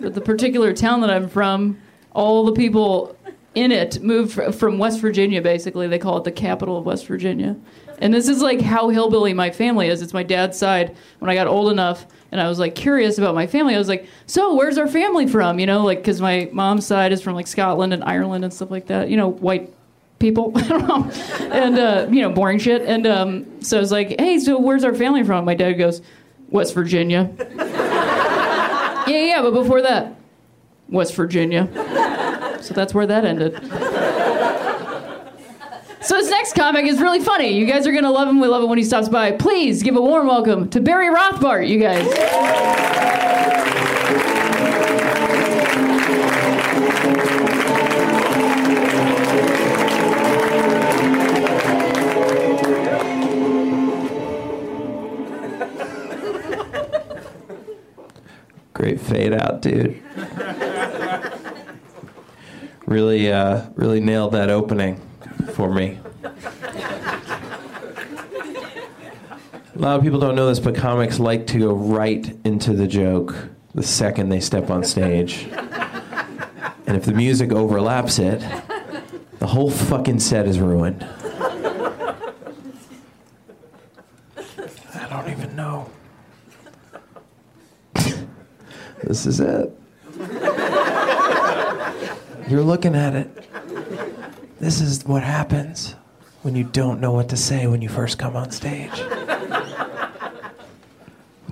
but the particular town that I'm from, all the people in it moved from West Virginia. Basically, they call it the capital of West Virginia. And this is like how hillbilly my family is. It's my dad's side. When I got old enough and I was like curious about my family, I was like, "So, where's our family from?" You know, like because my mom's side is from like Scotland and Ireland and stuff like that. You know, white people. *laughs* And uh, you know, boring shit. And um, so I was like, "Hey, so where's our family from?" My dad goes, "West Virginia." *laughs* yeah, yeah, but before that, West Virginia. So that's where that ended. So his next comic is really funny. You guys are gonna love him. We love it when he stops by. Please give a warm welcome to Barry Rothbart, you guys. Great fade out, dude. really, uh, really nailed that opening for me. A lot of people don't know this, but comics like to go right into the joke the second they step on stage. And if the music overlaps it, the whole fucking set is ruined. I don't even know. this is it. You're looking at it. This is what happens when you don't know what to say when you first come on stage. What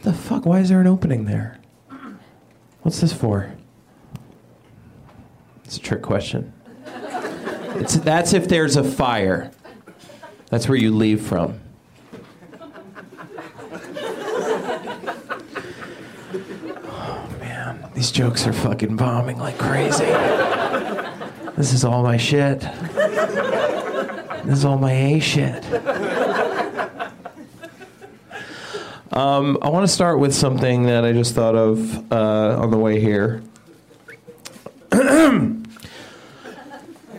the fuck? Why is there an opening there? What's this for? It's a trick question. It's, that's if there's a fire. That's where you leave from. Oh man, these jokes are fucking bombing like crazy. This is all my shit. This is all my A shit. Um, I want to start with something that I just thought of uh, on the way here. *clears throat* I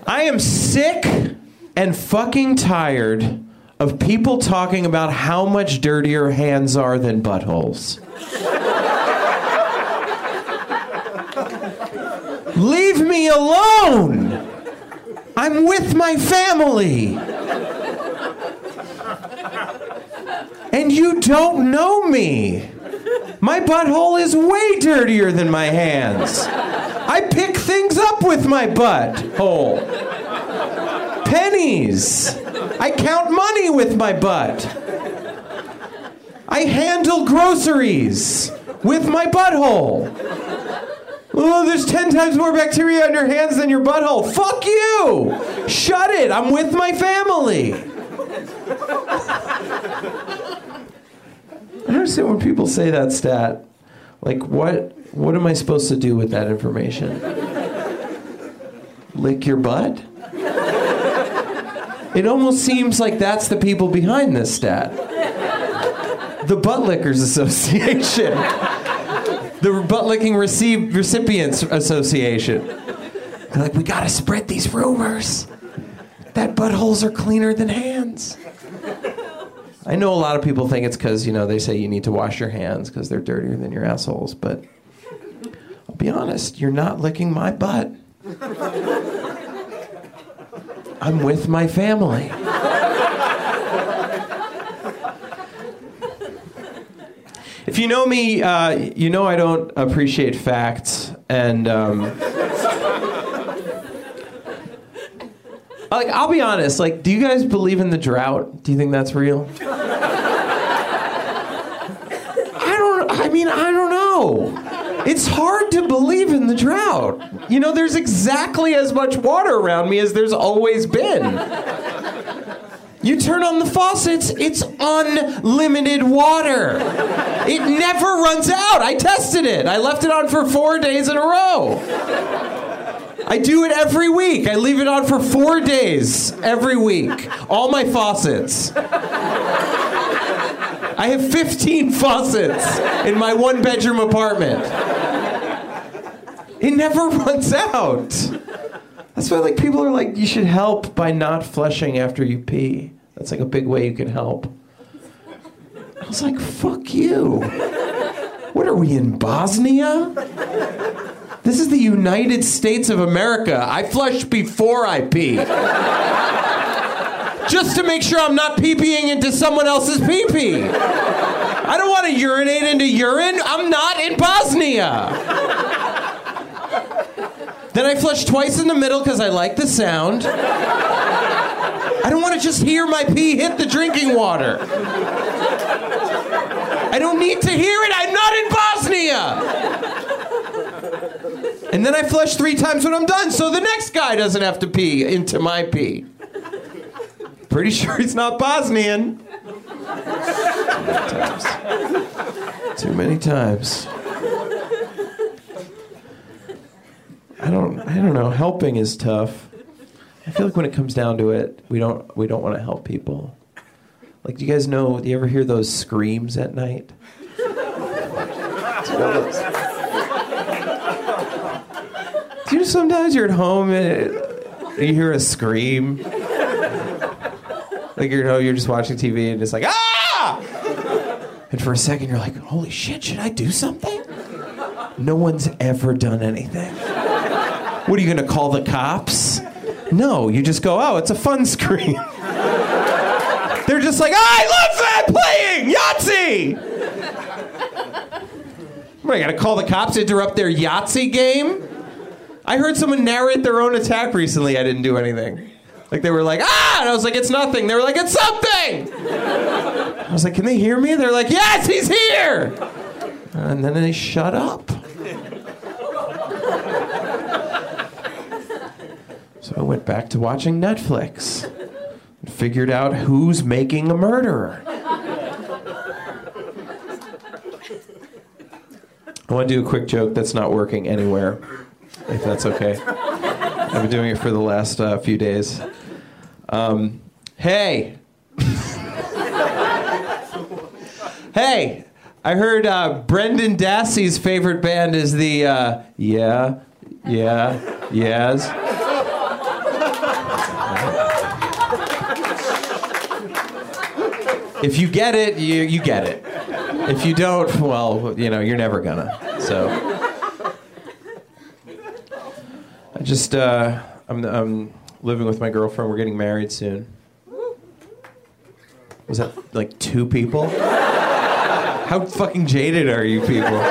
am sick and fucking tired of people talking about how much dirtier hands are than buttholes. *laughs* Leave me alone! I'm with my family! And you don't know me! My butthole is way dirtier than my hands! I pick things up with my butthole! Pennies! I count money with my butt! I handle groceries with my butthole! Oh, there's 10 times more bacteria on your hands than your butthole. Fuck you! Shut it! I'm with my family! I understand when people say that stat. Like, what, what am I supposed to do with that information? Lick your butt? It almost seems like that's the people behind this stat. The Butt Lickers Association the butt licking receive recipients association. They're like, we gotta spread these rumors that buttholes are cleaner than hands. I know a lot of people think it's because you know they say you need to wash your hands because they're dirtier than your assholes, but I'll be honest, you're not licking my butt. I'm with my family. If you know me, uh, you know I don't appreciate facts, and um, like I'll be honest. Like, do you guys believe in the drought? Do you think that's real? I don't. I mean, I don't know. It's hard to believe in the drought. You know, there's exactly as much water around me as there's always been. You turn on the faucets, it's unlimited water. It never runs out. I tested it. I left it on for four days in a row. I do it every week. I leave it on for four days every week. All my faucets. I have 15 *laughs* faucets in my one bedroom apartment. It never *laughs* runs out. That's why like people are like you should help by not flushing after you pee. That's like a big way you can help. I was like, fuck you. What are we in Bosnia? This is the United States of America. I flush before I pee. Just to make sure I'm not pee-peeing into someone else's pee-pee. I don't want to urinate into urine. I'm not in Bosnia. Then I flush twice in the middle because I like the sound. I don't want to just hear my pee hit the drinking water. I don't need to hear it. I'm not in Bosnia. And then I flush three times when I'm done so the next guy doesn't have to pee into my pee. Pretty sure he's not Bosnian. Too many times. I don't I don't know. Helping is tough. I feel like when it comes down to it, we don't we don't want to help people. Like do you guys know do you ever hear those screams at night? *laughs* Do you know? Sometimes you're at home and you hear a scream? Like you know you're just watching TV and it's like ah! And for a second you're like, holy shit, should I do something? No one's ever done anything. What are you gonna call the cops? No, you just go, oh, it's a fun screen. *laughs* They're just like, I love that playing Yahtzee! What, I gotta call the cops to interrupt their Yahtzee game? I heard someone narrate their own attack recently. I didn't do anything. Like they were like, ah! And I was like, it's nothing. They were like, it's something! I was like, can they hear me? They're like, yes, he's here! And then they shut up. So I went back to watching Netflix and figured out who's making a murderer. I want to do a quick joke that's not working anywhere, if that's okay. I've been doing it for the last uh, few days. Um, hey! *laughs* hey! I heard uh, Brendan Dassey's favorite band is the uh, Yeah, Yeah, Yeahs. If you get it, you, you get it. If you don't, well, you know, you're never gonna. So. I just, uh, I'm, I'm living with my girlfriend. We're getting married soon. Was that like two people? How fucking jaded are you people?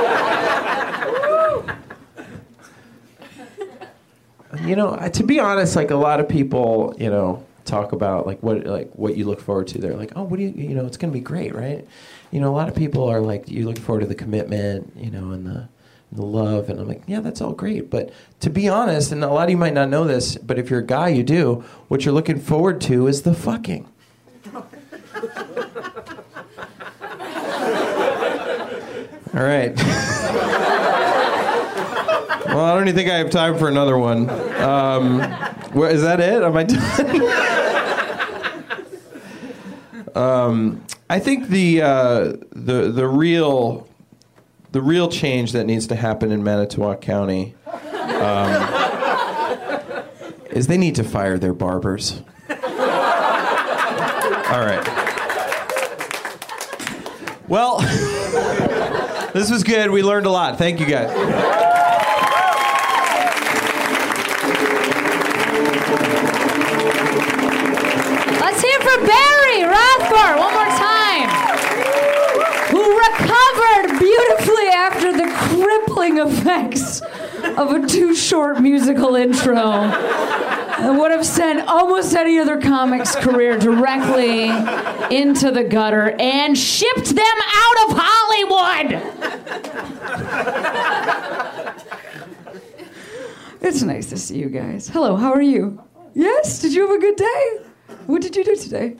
You know, to be honest, like a lot of people, you know, talk about like what like what you look forward to. They're like, oh, what do you, you know, it's gonna be great, right? You know, a lot of people are like, you look forward to the commitment, you know, and the the love, and I'm like, yeah, that's all great. But to be honest, and a lot of you might not know this, but if you're a guy, you do. What you're looking forward to is the fucking. *laughs* All right. *laughs* well, I don't even think I have time for another one. Um, that it? Am I done? *laughs* um, I think the uh, the the real the real change that needs to happen in Manitowoc County um, is they need to fire their barbers. *laughs* All right. Well, *laughs* this was good. We learned a lot. Thank you guys. After the crippling effects of a too short musical intro. that would have sent almost any other comic's career directly into the gutter and shipped them out of Hollywood. It's nice to see you guys. Hello, how are you? Yes, did you have a good day? What did you do today?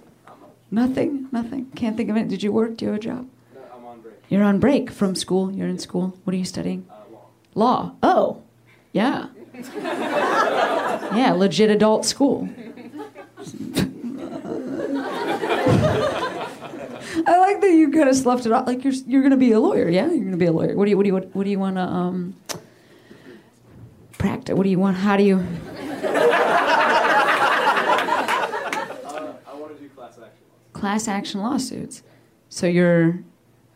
Nothing, nothing. Can't think of it. Did you work? Do you have a job? I'm on break. You're on break from school. You're in school. What are you studying? law. law. Oh, yeah. yeah, legit adult school. I like that you kind of sloughed it off. Like you're you're gonna be a lawyer. Yeah, you're gonna be a lawyer. What do you what do you what, what do you want to um practice? What do you want? How do you? *laughs* I want to do class action. class action lawsuits. So you're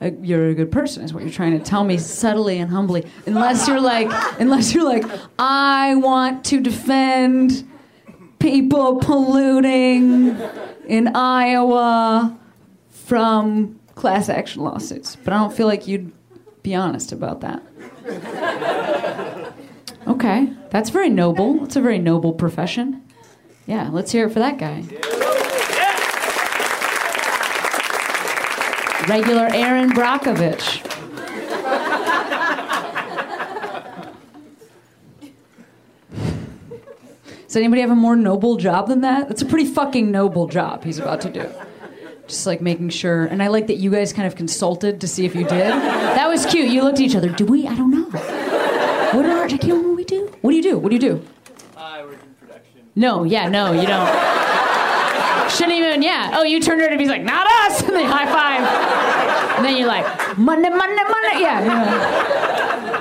a, you're a good person, is what you're trying to tell me subtly and humbly. Unless you're like, unless you're like, I want to defend people polluting in Iowa from class action lawsuits. But I don't feel like you'd be honest about that. Okay, that's very noble. It's a very noble profession. Yeah, let's hear it for that guy. Regular Erin Brockovich. Does anybody have a more noble job than that? That's a pretty fucking noble job he's about to do. Just like making sure. And I like that you guys kind of consulted to see if you did. That was cute. You looked at each other. Do we? I don't know. What are, remember what we do. What do you do? What do you do? I work in production. No, yeah, no, you don't. Shouldn't even, yeah. Oh, you turned around and he's like, not us! *laughs* And they high five. And then you're like, Monday, Monday, Monday. Yeah. yeah.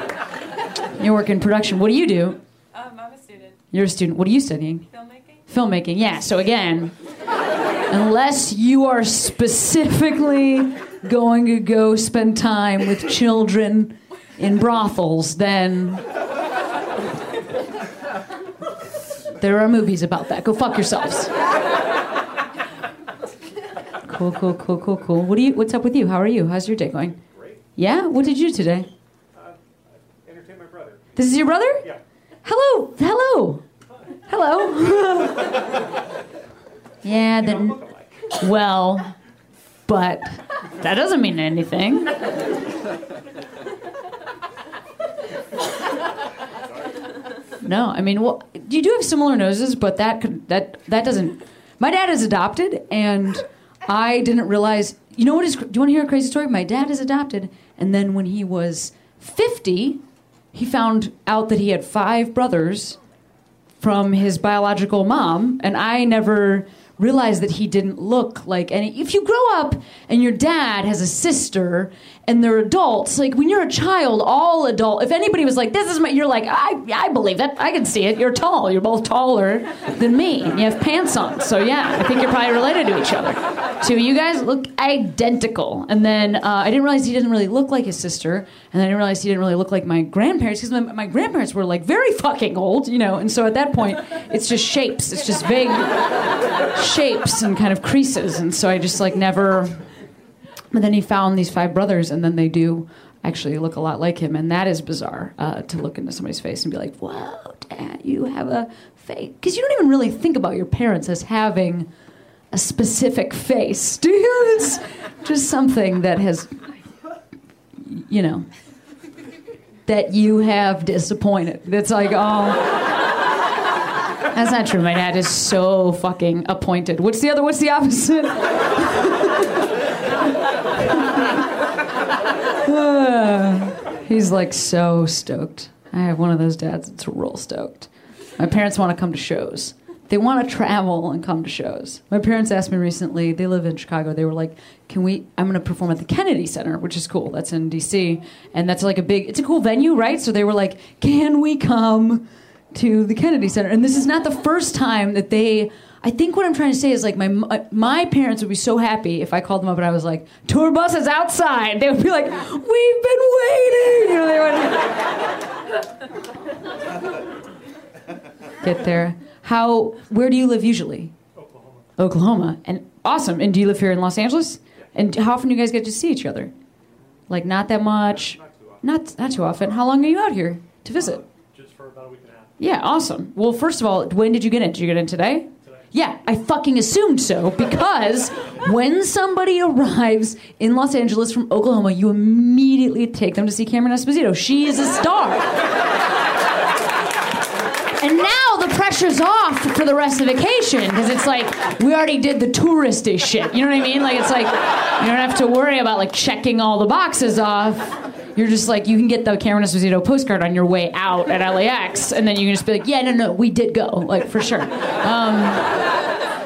You work in production. What do you do? Um, I'm a student. You're a student. What are you studying? Filmmaking? Filmmaking, yeah. So again, unless you are specifically going to go spend time with children in brothels, then there are movies about that. Go fuck yourselves. Cool, cool, cool, cool, cool. What do you? What's up with you? How are you? How's your day going? Great. Yeah. What did you do today? Uh, entertain my brother. This is your brother? Yeah. Hello, hello, hello. *laughs* yeah. You Then. Well, but that doesn't mean anything. No, I mean, well, you do have similar noses, but that could, that that doesn't. My dad is adopted, and I didn't realize. You know what is? Do you want to hear a crazy story? My dad is adopted, and then when he was fifty, he found out that he had five brothers from his biological mom, and I never realized that he didn't look like any. If you grow up and your dad has a sister and they're adults, like when you're a child, all adult. If anybody was like, "This is my," you're like, "I, I believe it. I can see it. You're tall. You're both taller than me, you have pants on. So yeah, I think you're probably related to each other. Too. You guys look identical. And then uh, I didn't realize he didn't really look like his sister, and I didn't realize he didn't really look like my grandparents because my, my grandparents were like very fucking old, you know. And so at that point, it's just shapes. It's just vague shapes and kind of creases. And so I just like never. But then he found these five brothers, and then they do actually look a lot like him, and that is bizarre uh, to look into somebody's face and be like, "Whoa, Dad, you have a face," because you don't even really think about your parents as having a specific face, do you? *laughs* It's just something that has, you know, that you have disappointed. That's like, oh. That's not true. My dad is so fucking appointed. What's the other? What's the opposite? *laughs* *sighs* He's like so stoked. I have one of those dads that's real stoked. My parents want to come to shows. They want to travel and come to shows. My parents asked me recently, they live in Chicago. They were like, "Can we I'm going to perform at the Kennedy Center, which is cool. That's in DC, and that's like a big it's a cool venue, right? So they were like, "Can we come to the Kennedy Center?" And this is not the first time that they I think what I'm trying to say is like my uh, my parents would be so happy if I called them up and I was like, "Tour bus is outside." They would be like, "We've been waiting." You know, they would get there. How? Where do you live usually? Oklahoma. Oklahoma. And awesome. And do you live here in Los Angeles? And how often do you guys get to see each other? Like not that much. Not too often. Not not too often. How long are you out here to visit? Uh, just for about a week and a half. Yeah, awesome. Well, first of all, when did you get in? Did you get in today? Yeah, I fucking assumed so because when somebody arrives in Los Angeles from Oklahoma, you immediately take them to see Cameron Esposito. She is a star. And now the pressure's off for the rest of vacation because it's like we already did the touristy shit. You know what I mean? Like it's like you don't have to worry about like checking all the boxes off. You're just like you can get the Cameron Esposito postcard on your way out at LAX, and then you can just be like, yeah, no, no, we did go, like for sure. Um,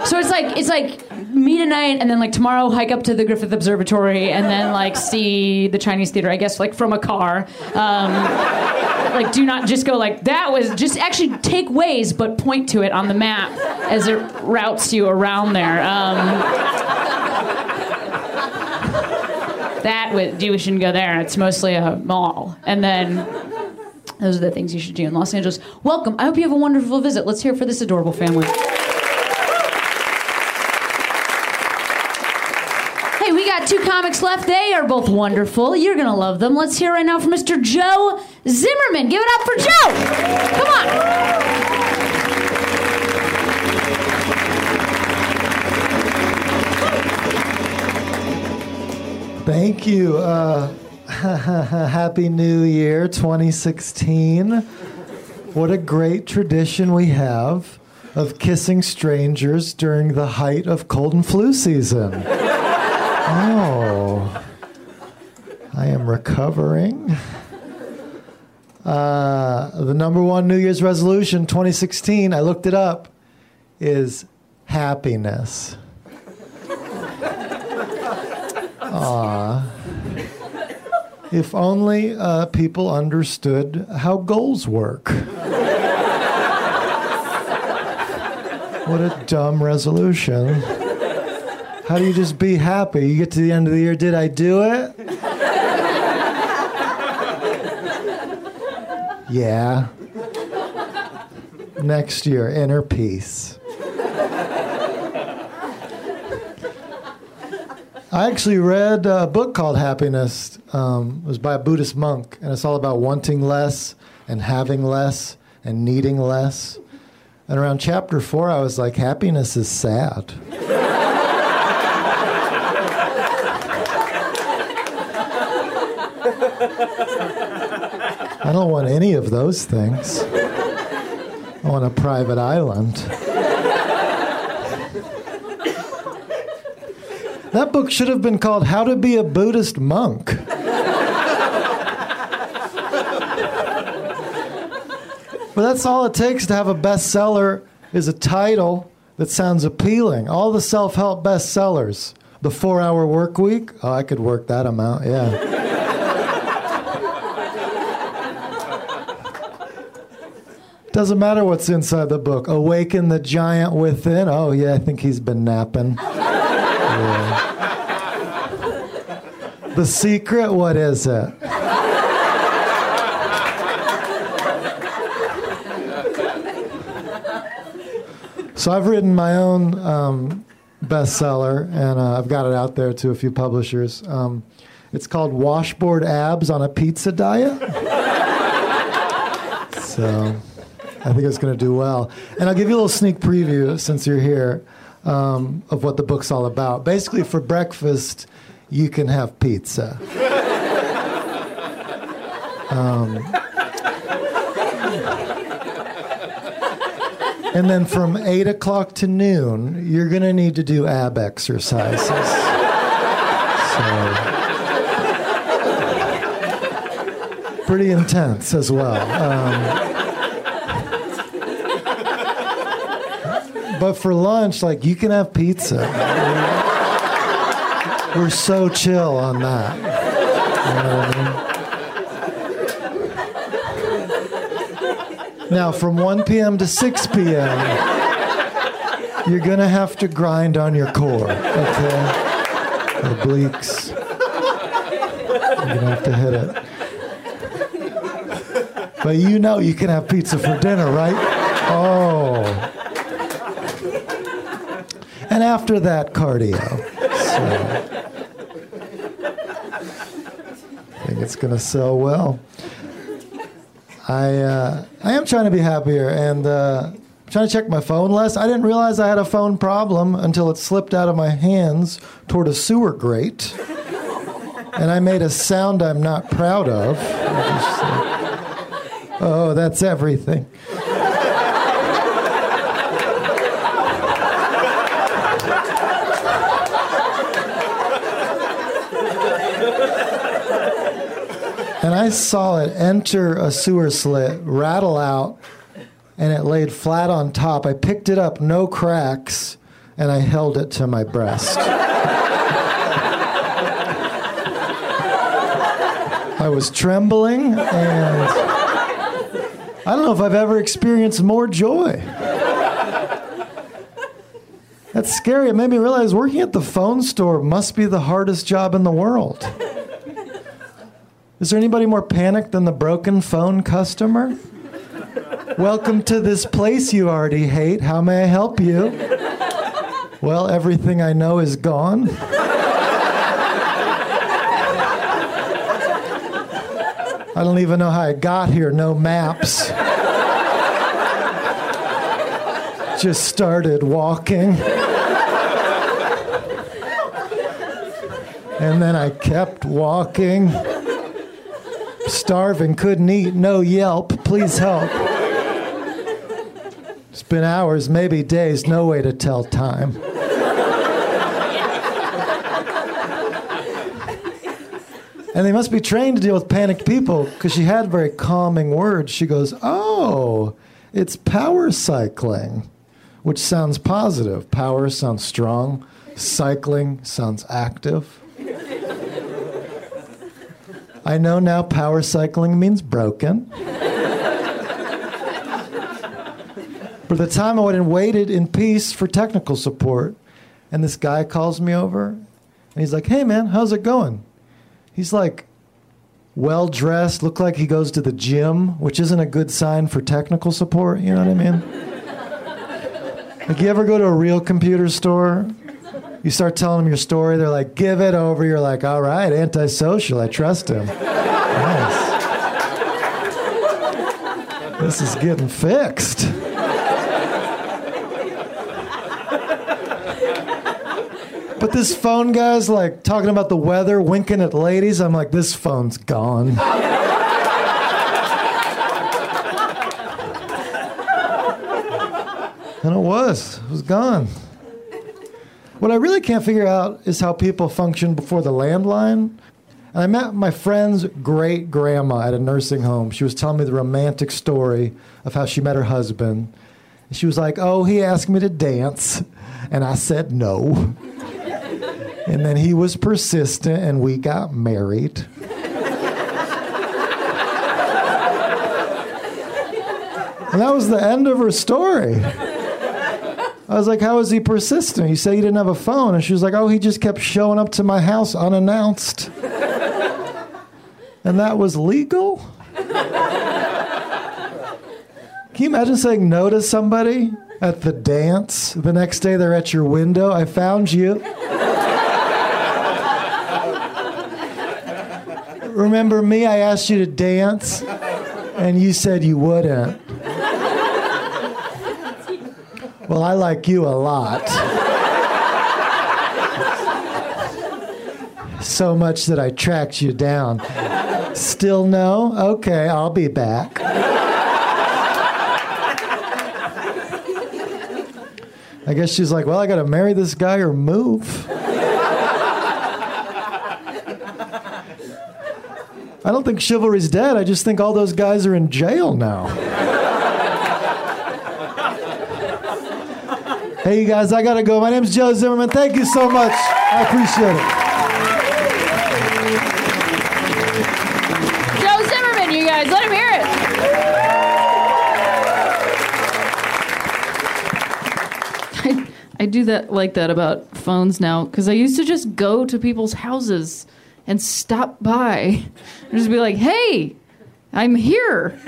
so it's like it's like meet tonight, and then like tomorrow hike up to the Griffith Observatory, and then like see the Chinese theater. I guess like from a car. Um, like do not just go like that was just actually take ways but point to it on the map as it routes you around there. Um, that with you shouldn't go there. It's mostly a mall. And then those are the things you should do in los angeles. Welcome. I hope you have a wonderful visit. Let's hear it for this adorable family Hey, we got two comics left. They are both wonderful. You're going to love them. Let's hear right now from Mr. Joe Zimmerman. Give it up for Joe. Come on. Thank you. Uh, *laughs* Happy New Year 2016. What a great tradition we have of kissing strangers during the height of cold and flu season. Oh, I am recovering. Uh, the number one New Year's resolution 2016, I looked it up, is happiness. Aw. If only uh, people understood how goals work. what a dumb resolution. How do you just be happy? You get to the end of the year, did I do it? yeah. Next year, inner peace. I actually read a book called Happiness. Um, it was by a Buddhist monk, and it's all about wanting less and having less and needing less. And around chapter four, I was like, happiness is sad. *laughs* I don't want any of those things. I want a private island. That book should have been called How to Be a Buddhist Monk. but that's all it takes to have a bestseller is a title that sounds appealing. All the self-help bestsellers. The 4-hour work week? Oh, I could work that amount. Yeah. Doesn't matter what's inside the book. Awaken the giant within. Oh, yeah, I think he's been napping. Yeah. The secret, what is it? So I've written my own um, bestseller, and uh, I've got it out there to a few publishers. Um, it's called Washboard Abs on a Pizza Diet. so I think it's going to do well. And I'll give you a little sneak preview since you're here um, of what the book's all about. Basically, for breakfast, you can have pizza. *laughs* Um, and then from 8 o'clock to noon, you're going to need to do ab exercises. So, pretty intense as well. Um, but for lunch, like you can have pizza. We're so chill on that. You know I mean? Now, from 1 p.m. to 6 p.m., you're to have to grind on your core, okay? Obliques. You're to have to hit it. But you know you can have pizza for dinner, right? Oh. And after that, cardio. So, I think it's going to sell well. I uh, I am trying to be happier and uh, trying to check my phone less. I didn't realize I had a phone problem until it slipped out of my hands toward a sewer grate, and I made a sound I'm not proud of. Uh, *laughs* oh, that's everything. I saw it enter a sewer slit, rattle out, and it laid flat on top. I picked it up, no cracks, and I held it to my breast. I was trembling, and I don't know if I've ever experienced more joy. That's scary. It made me realize working at the phone store must be the hardest job in the world. Is there anybody more panicked than the broken phone customer? Welcome to this place you already hate. How may I help you? Well, everything I know is gone. I don't even know how I got here. No maps. Just started walking. And then I kept walking starving, couldn't eat, no Yelp, please help. It's been hours, maybe days, no way to tell time. And they must be trained to deal with panicked people because she had very calming words. She goes, Oh, it's power cycling, which sounds positive. Power sounds strong, cycling sounds active. I know now power cycling means broken. But the time I went and waited in peace for technical support, and this guy calls me over, and he's like, "Hey man, how's it going?" He's like, well dressed, look like he goes to the gym, which isn't a good sign for technical support. You know what I mean? like, you ever go to a real computer store? You start telling them your story, they're like, give it over. You're like, all right, antisocial, I trust him. nice. This is getting fixed. But this phone guy's like talking about the weather, winking at ladies. I'm like, this phone's gone. and it was. It was gone. What I really can't figure out is how people function before the landline. And I met my friend's great grandma at a nursing home. She was telling me the romantic story of how she met her husband. And she was like, Oh, he asked me to dance. And I said no. *laughs* And then he was persistent and we got married. *laughs* And that was the end of her story. I was like, how is he persistent? You said he didn't have a phone. And she was like, Oh, he just kept showing up to my house unannounced. and that was legal? Can you imagine saying no to somebody at the dance? The next day they're at your window. I found you. Remember me? I asked you to dance, and you said you wouldn't. Well, I like you a lot. So much that I tracked you down. Still no? Okay, I'll be back. I guess she's like, well, I gotta marry this guy or move. I don't think chivalry's dead. I just think all those guys are in jail now. Hey, you guys, I gotta go. My name's Joe Zimmerman. Thank you so much. I appreciate it. Joe Zimmerman, you guys, let him hear it. I, I do that like that about phones now because I used to just go to people's houses and stop by and just be like, hey, I'm here.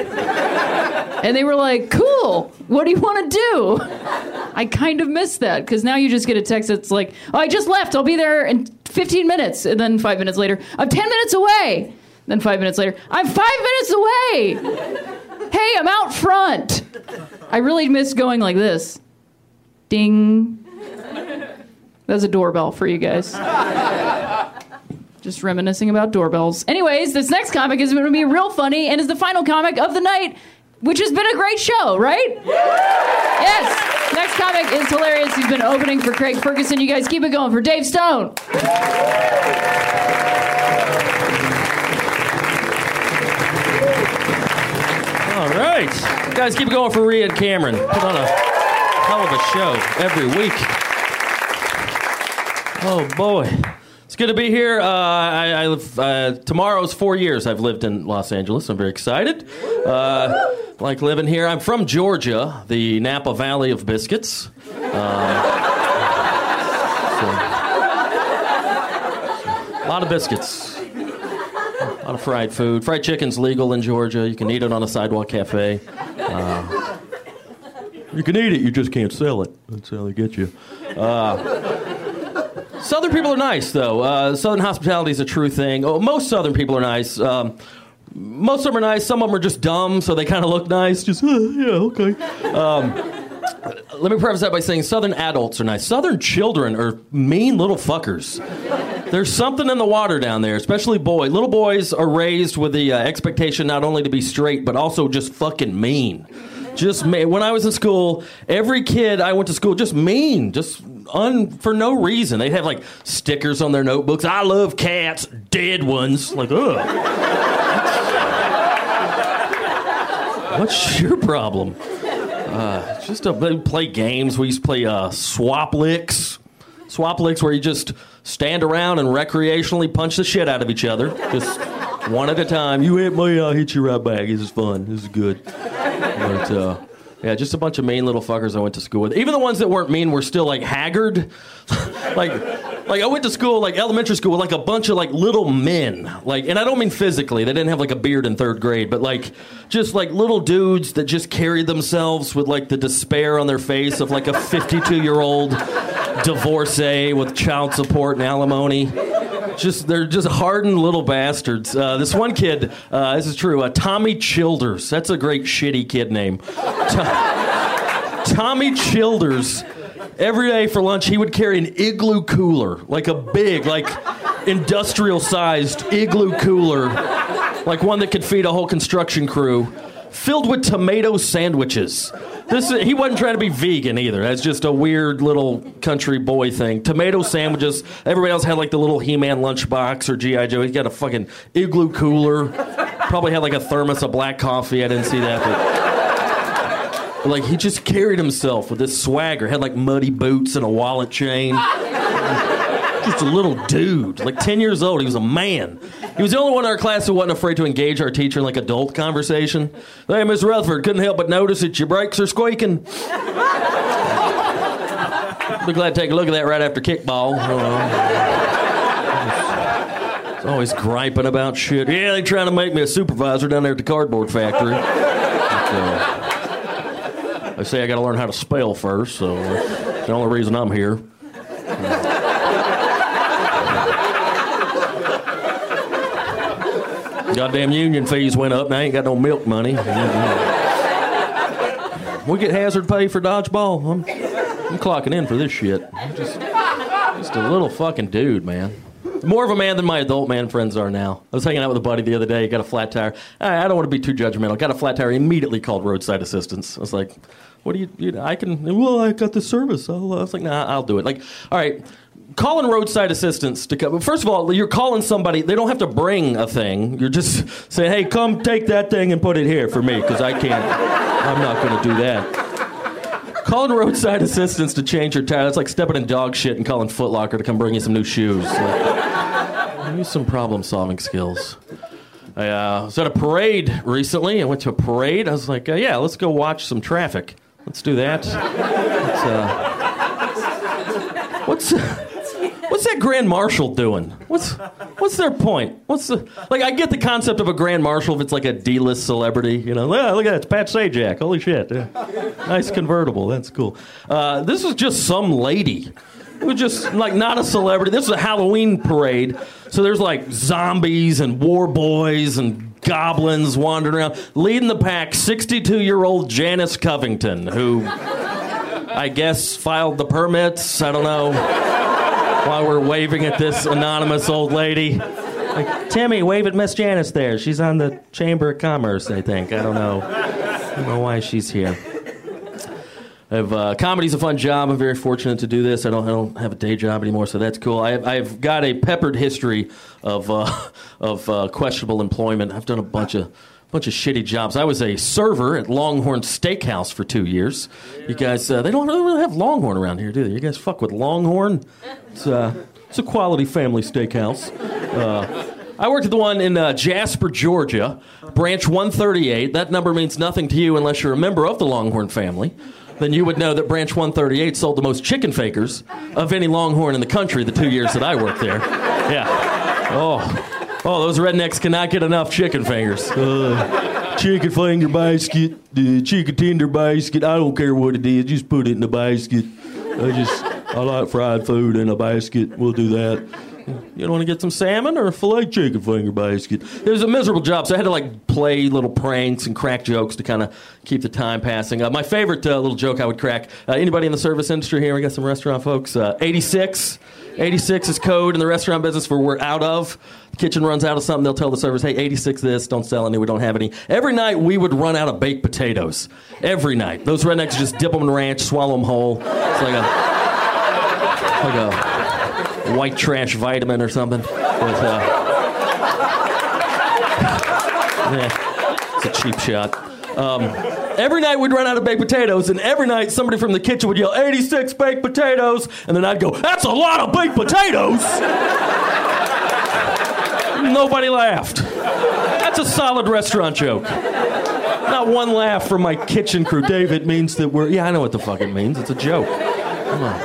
And they were like, cool, what do you want to do? I kind of miss that because now you just get a text that's like, oh, I just left, I'll be there in 15 minutes. And then five minutes later, I'm 10 minutes away. Then five minutes later, I'm five minutes away. Hey, I'm out front. I really miss going like this. Ding. That's a doorbell for you guys. Just reminiscing about doorbells. Anyways, this next comic is going to be real funny and is the final comic of the night, which has been a great show, right? Yes. Next comic is hilarious. He's been opening for Craig Ferguson. You guys keep it going for Dave Stone. All right. Guys, keep it going for Rhea and Cameron. Put on a hell of a show every week. Oh, boy. It's good to be here. Uh, I, I live, uh, tomorrow's four years I've lived in Los Angeles. I'm very excited. Uh, like living here. I'm from Georgia, the Napa Valley of biscuits. Uh, so- a lot of biscuits. A lot of fried food. Fried chicken's legal in Georgia. You can eat it on a sidewalk cafe. Uh, you can eat it, you just can't sell it. That's how they get you. Southern people are nice, though. Uh, Southern hospitality is a true thing. Oh, most Southern people are nice. Um, most of them are nice. Some of them are just dumb, so they kind of look nice. Just, uh, yeah, okay. Um, let me preface that by saying Southern adults are nice. Southern children are mean little fuckers. There's something in the water down there, especially boy. Little boys are raised with the uh, expectation not only to be straight, but also just fucking mean. Just me- when I was in school, every kid I went to school just mean, just un for no reason. They'd have like stickers on their notebooks. I love cats, dead ones. Like, ugh. What's your problem? Uh, just to they play games. We used to play uh, swap licks. Swap licks where you just stand around and recreationally punch the shit out of each other. Just one at a time. You hit me, I'll hit you right back. This is fun. This is good. But, uh, yeah, just a bunch of mean little fuckers I went to school with. Even the ones that weren't mean were still like haggard. *laughs* like, like I went to school, like elementary school, with like a bunch of like little men. Like, and I don't mean physically. They didn't have like a beard in third grade, but like just like little dudes that just carried themselves with like the despair on their face of like a 52 year old divorcee with child support and alimony. Just they're just hardened little bastards. Uh, this one kid, uh, this is true. Uh, Tommy Childers. That's a great shitty kid name. To- Tommy Childers. Every day for lunch, he would carry an igloo cooler, like a big, like industrial sized igloo cooler, like one that could feed a whole construction crew, filled with tomato sandwiches. This he wasn't trying to be vegan either. That's just a weird little country boy thing. Tomato sandwiches. Everybody else had like the little He-Man lunchbox or GI Joe. He got a fucking igloo cooler. Probably had like a thermos of black coffee. I didn't see that, but, like he just carried himself with this swagger. Had like muddy boots and a wallet chain. Just a little dude, like 10 years old. He was a man. He was the only one in our class who wasn't afraid to engage our teacher in like adult conversation. Hey, Miss Rutherford, couldn't help but notice that your brakes are squeaking. Be glad to take a look at that right after kickball. Uh, It's always griping about shit. Yeah, they trying to make me a supervisor down there at the cardboard factory. But, uh, they say I got to learn how to spell first, so that's the only reason I'm here. Goddamn union fees went up, and I ain't got no milk money. we get hazard pay for dodgeball. I'm, I'm clocking in for this shit. I'm just, just a little fucking dude, man. More of a man than my adult man friends are now. I was hanging out with a buddy the other day. Got a flat tire. I, I don't want to be too judgmental. Got a flat tire. Immediately called roadside assistance. I was like, "What do you? you I can. Well, I got the service." I'll, I was like, "Nah, I'll do it." Like, all right calling roadside assistance to come. First of all, you're calling somebody. They don't have to bring a thing. You're just *laughs* saying, "Hey, come take that thing and put it here for me," because I can't. I'm not going to do that. Calling roadside assistance to change your tire. That's like stepping in dog shit and calling Foot Locker to come bring you some new shoes. Like, use some problem-solving skills. I uh, was at a parade recently. I went to a parade. I was like, uh, "Yeah, let's go watch some traffic. Let's do that." Let's, uh, what's What's that grand marshal doing? What's what's their point? What's the like? I get the concept of a grand marshal if it's like a D-list celebrity. You know, yeah, look at that, it's Pat Sajak. Holy shit, yeah. nice convertible. That's cool. Uh, this is just some lady who just like not a celebrity. This is a Halloween parade, so there's like zombies and war boys and goblins wandering around. Leading the pack, 62 year old Janice Covington, who I guess filed the permits. I don't know. While we're waving at this anonymous old lady. Like, Timmy, wave at Miss Janice there. She's on the Chamber of Commerce, I think. I don't know. I don't know why she's here. I've, uh, comedy's a fun job. I'm very fortunate to do this. I don't, I don't have a day job anymore, so that's cool. I, I've got a peppered history of, uh, *laughs* of uh, questionable employment. I've done a bunch of bunch of shitty jobs. I was a server at Longhorn Steakhouse for two years. You guys, uh, they don't really have Longhorn around here, do they? You guys fuck with Longhorn? It's, uh, it's a quality family steakhouse. Uh, I worked at the one in uh, Jasper, Georgia, branch 138. That number means nothing to you unless you're a member of the Longhorn family. Then you would know that branch 138 sold the most chicken fakers of any Longhorn in the country the two years that I worked there. Yeah. Oh. Oh, those rednecks cannot get enough chicken fingers. Uh, chicken finger basket, the chicken tender basket. I don't care what it is, just put it in the basket. I just, I like fried food in a basket. We'll do that. You don't want to get some salmon or a filet chicken finger basket? It was a miserable job, so I had to like play little pranks and crack jokes to kind of keep the time passing. Uh, my favorite uh, little joke I would crack. Uh, anybody in the service industry here? We got some restaurant folks. Uh, 86. 86 is code in the restaurant business for we're out of. The kitchen runs out of something, they'll tell the servers, hey, 86 this, don't sell any, we don't have any. Every night we would run out of baked potatoes. Every night. Those rednecks just dip them in ranch, swallow them whole. It's like a, like a white trash vitamin or something. With, uh, *laughs* yeah, it's a cheap shot. Um, every night we'd run out of baked potatoes, and every night somebody from the kitchen would yell, 86 baked potatoes, and then I'd go, That's a lot of baked potatoes! Nobody laughed. That's a solid restaurant joke. Not one laugh from my kitchen crew. David means that we're. Yeah, I know what the fuck it means. It's a joke. Come on.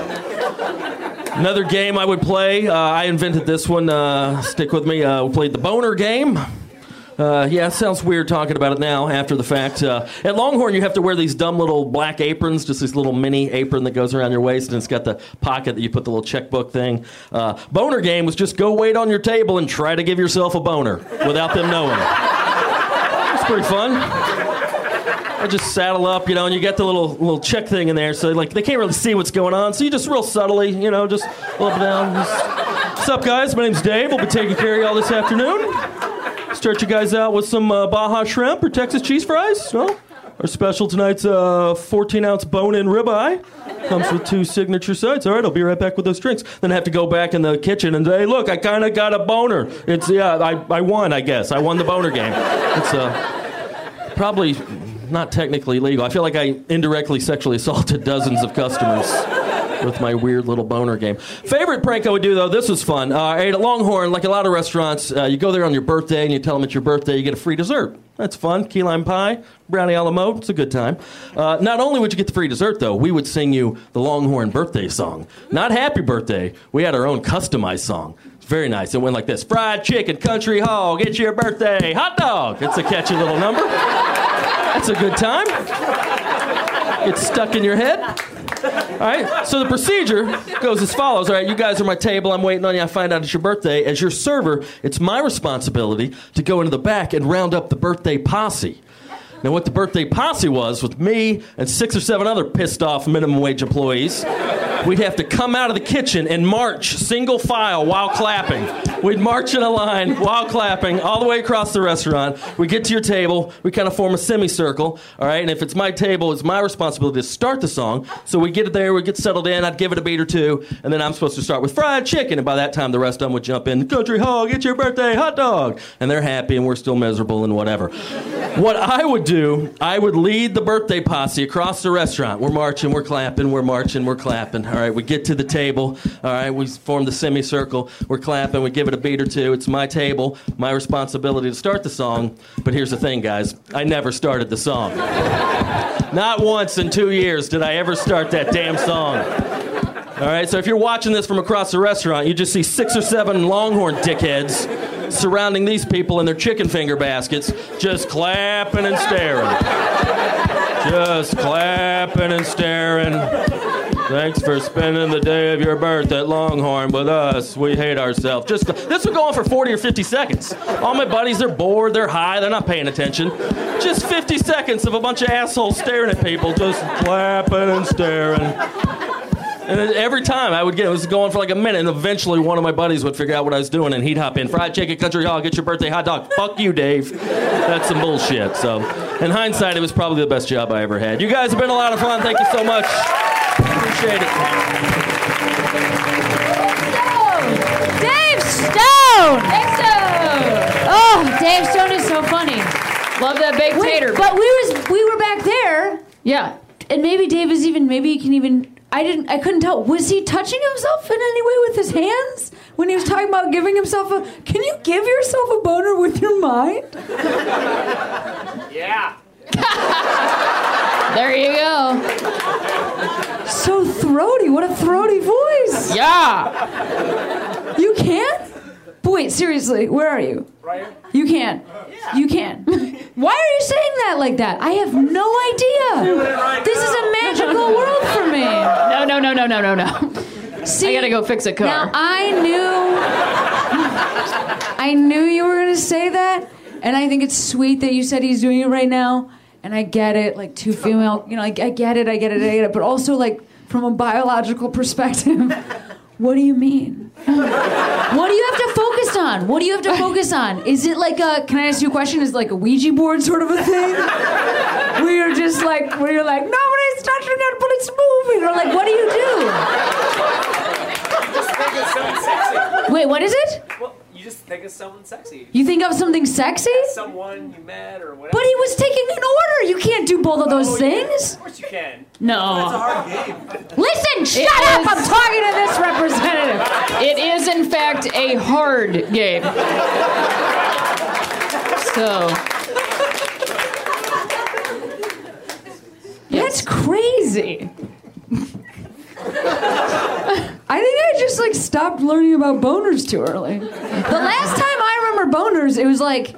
Another game I would play. Uh, I invented this one. Uh, stick with me. Uh, we played the boner game. Uh, yeah, it sounds weird talking about it now after the fact. Uh, at Longhorn, you have to wear these dumb little black aprons, just this little mini apron that goes around your waist, and it's got the pocket that you put the little checkbook thing. Uh, boner game was just go wait on your table and try to give yourself a boner without them knowing. It's pretty fun. I just saddle up, you know, and you get the little little check thing in there, so like they can't really see what's going on. So you just real subtly, you know, just up down. Just, What's up, guys? My name's Dave. We'll be taking care of y'all this afternoon. Start you guys out with some uh, Baja shrimp or Texas cheese fries. Well, our special tonight's uh, 14 ounce bone in ribeye. Comes with two signature sides. All right, I'll be right back with those drinks. Then I have to go back in the kitchen and say, look, I kind of got a boner. It's, yeah, I, I won, I guess. I won the boner game. It's uh, probably not technically legal. I feel like I indirectly sexually assaulted dozens of customers with my weird little boner game. Favorite prank I would do though, this was fun. Uh, I ate at Longhorn, like a lot of restaurants. Uh, you go there on your birthday and you tell them it's your birthday, you get a free dessert. That's fun. Key lime pie, brownie a la mode. It's a good time. Uh, not only would you get the free dessert, though, we would sing you the Longhorn birthday song. Not happy birthday. We had our own customized song. It's very nice. It went like this Fried chicken, country hog, it's your birthday, hot dog. It's a catchy little number. That's a good time. It's stuck in your head. All right. So the procedure goes as follows. All right. You guys are my table. I'm waiting on you. I find out it's your birthday. As your server, it's my responsibility to go into the back and round up the birthday posse. Now, what the birthday posse was, with me and six or seven other pissed off minimum wage employees, we'd have to come out of the kitchen and march single file while clapping. We'd march in a line while clapping all the way across the restaurant. We get to your table, we kind of form a semicircle, all right? And if it's my table, it's my responsibility to start the song. So we get it there, we get settled in, I'd give it a beat or two, and then I'm supposed to start with fried chicken. And by that time, the rest of them would jump in, country hog, it's your birthday, hot dog. And they're happy, and we're still miserable and whatever. What I would do, I would lead the birthday posse across the restaurant. We're marching, we're clapping, we're marching, we're clapping. All right, we get to the table. All right, we form the semicircle. We're clapping, we give it a beat or two. It's my table, my responsibility to start the song. But here's the thing, guys I never started the song. Not once in two years did I ever start that damn song. All right, so if you're watching this from across the restaurant, you just see six or seven Longhorn dickheads surrounding these people in their chicken finger baskets, just clapping and staring. Just clapping and staring. Thanks for spending the day of your birth at Longhorn with us. We hate ourselves. Just this would go on for 40 or 50 seconds. All my buddies, they're bored, they're high, they're not paying attention. Just 50 seconds of a bunch of assholes staring at people, just clapping and staring. And every time I would get, it was going for like a minute, and eventually one of my buddies would figure out what I was doing, and he'd hop in, fried chicken, country hog, get your birthday hot dog. Fuck you, Dave. That's some bullshit. So, in hindsight, it was probably the best job I ever had. You guys have been a lot of fun. Thank you so much. Appreciate it. Dave Stone. Dave Stone. Oh, Dave Stone is so funny. Love that baked Wait, tater. but we was we were back there, yeah. and maybe Dave is even maybe he can even. I didn't. I couldn't tell. Was he touching himself in any way with his hands when he was talking about giving himself a? Can you give yourself a boner with your mind? Yeah. There you go. So throaty. What a throaty voice. Yeah. You can? But wait, seriously, where are you? Right? You can. You can. Why are you saying that like that? I have no idea. This is a magical *laughs* world for me. No, no, no, no, no, no, no. See, I gotta go fix a car. Now I knew, I knew you were gonna say that, and I think it's sweet that you said he's doing it right now. And I get it, like two female, you know, like I get it, I get it, I get it. But also, like from a biological perspective, what do you mean? What do you have to focus on? What do you have to focus on? Is it like a? Can I ask you a question? Is it like a Ouija board sort of a thing? Where you're just like, where you're like, nobody's touching it, but it's moving, or like, what do you do? Just think of something sexy. Wait, what is it? Well, you just think of someone sexy. You think of something sexy? Someone you met or whatever. But he was taking an order. You can't do both of those Oh, yeah, things. Of course you can. No. It's a hard game. Listen, shut It up. is- I'm talking to this representative. It is, in fact, a hard game. So, That's crazy. I think I just like stopped learning about boners too early. The last time I remember boners, it was like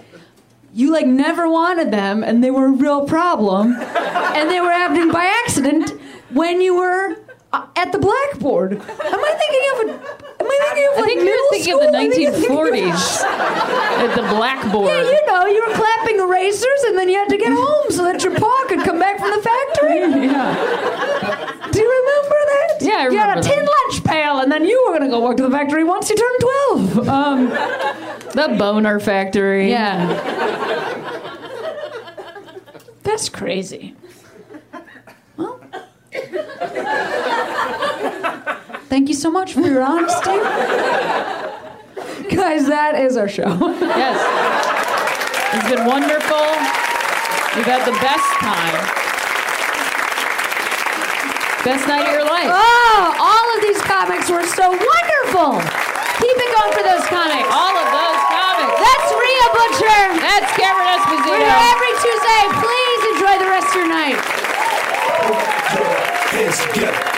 you like never wanted them and they were a real problem and they were happening by accident when you were uh, at the blackboard. Am I thinking of a Am I thinking of I like think middle you're thinking school? of the I think I'm thinking of- 1940s *laughs* at the blackboard. Yeah, you know, you were clapping erasers and then you had to get home so that your paw could come back from the factory. *laughs* Yeah. Do you remember that? Yeah, I remember. You had a remember tin that. lunch pail and then you were going to go work to the factory once you turned 12. Um, The boner factory. yeah. That's crazy. Thank you so much for your *laughs* honesty. Guys, that is our show. Yes. It's been wonderful. We've had the best time. Best night of your life. Oh, all of these comics were so wonderful. Keep it going for those comics. All of those comics. That's Rhea Butcher. That's Cameron We're here every Tuesday. Please enjoy the rest of your night. hands together.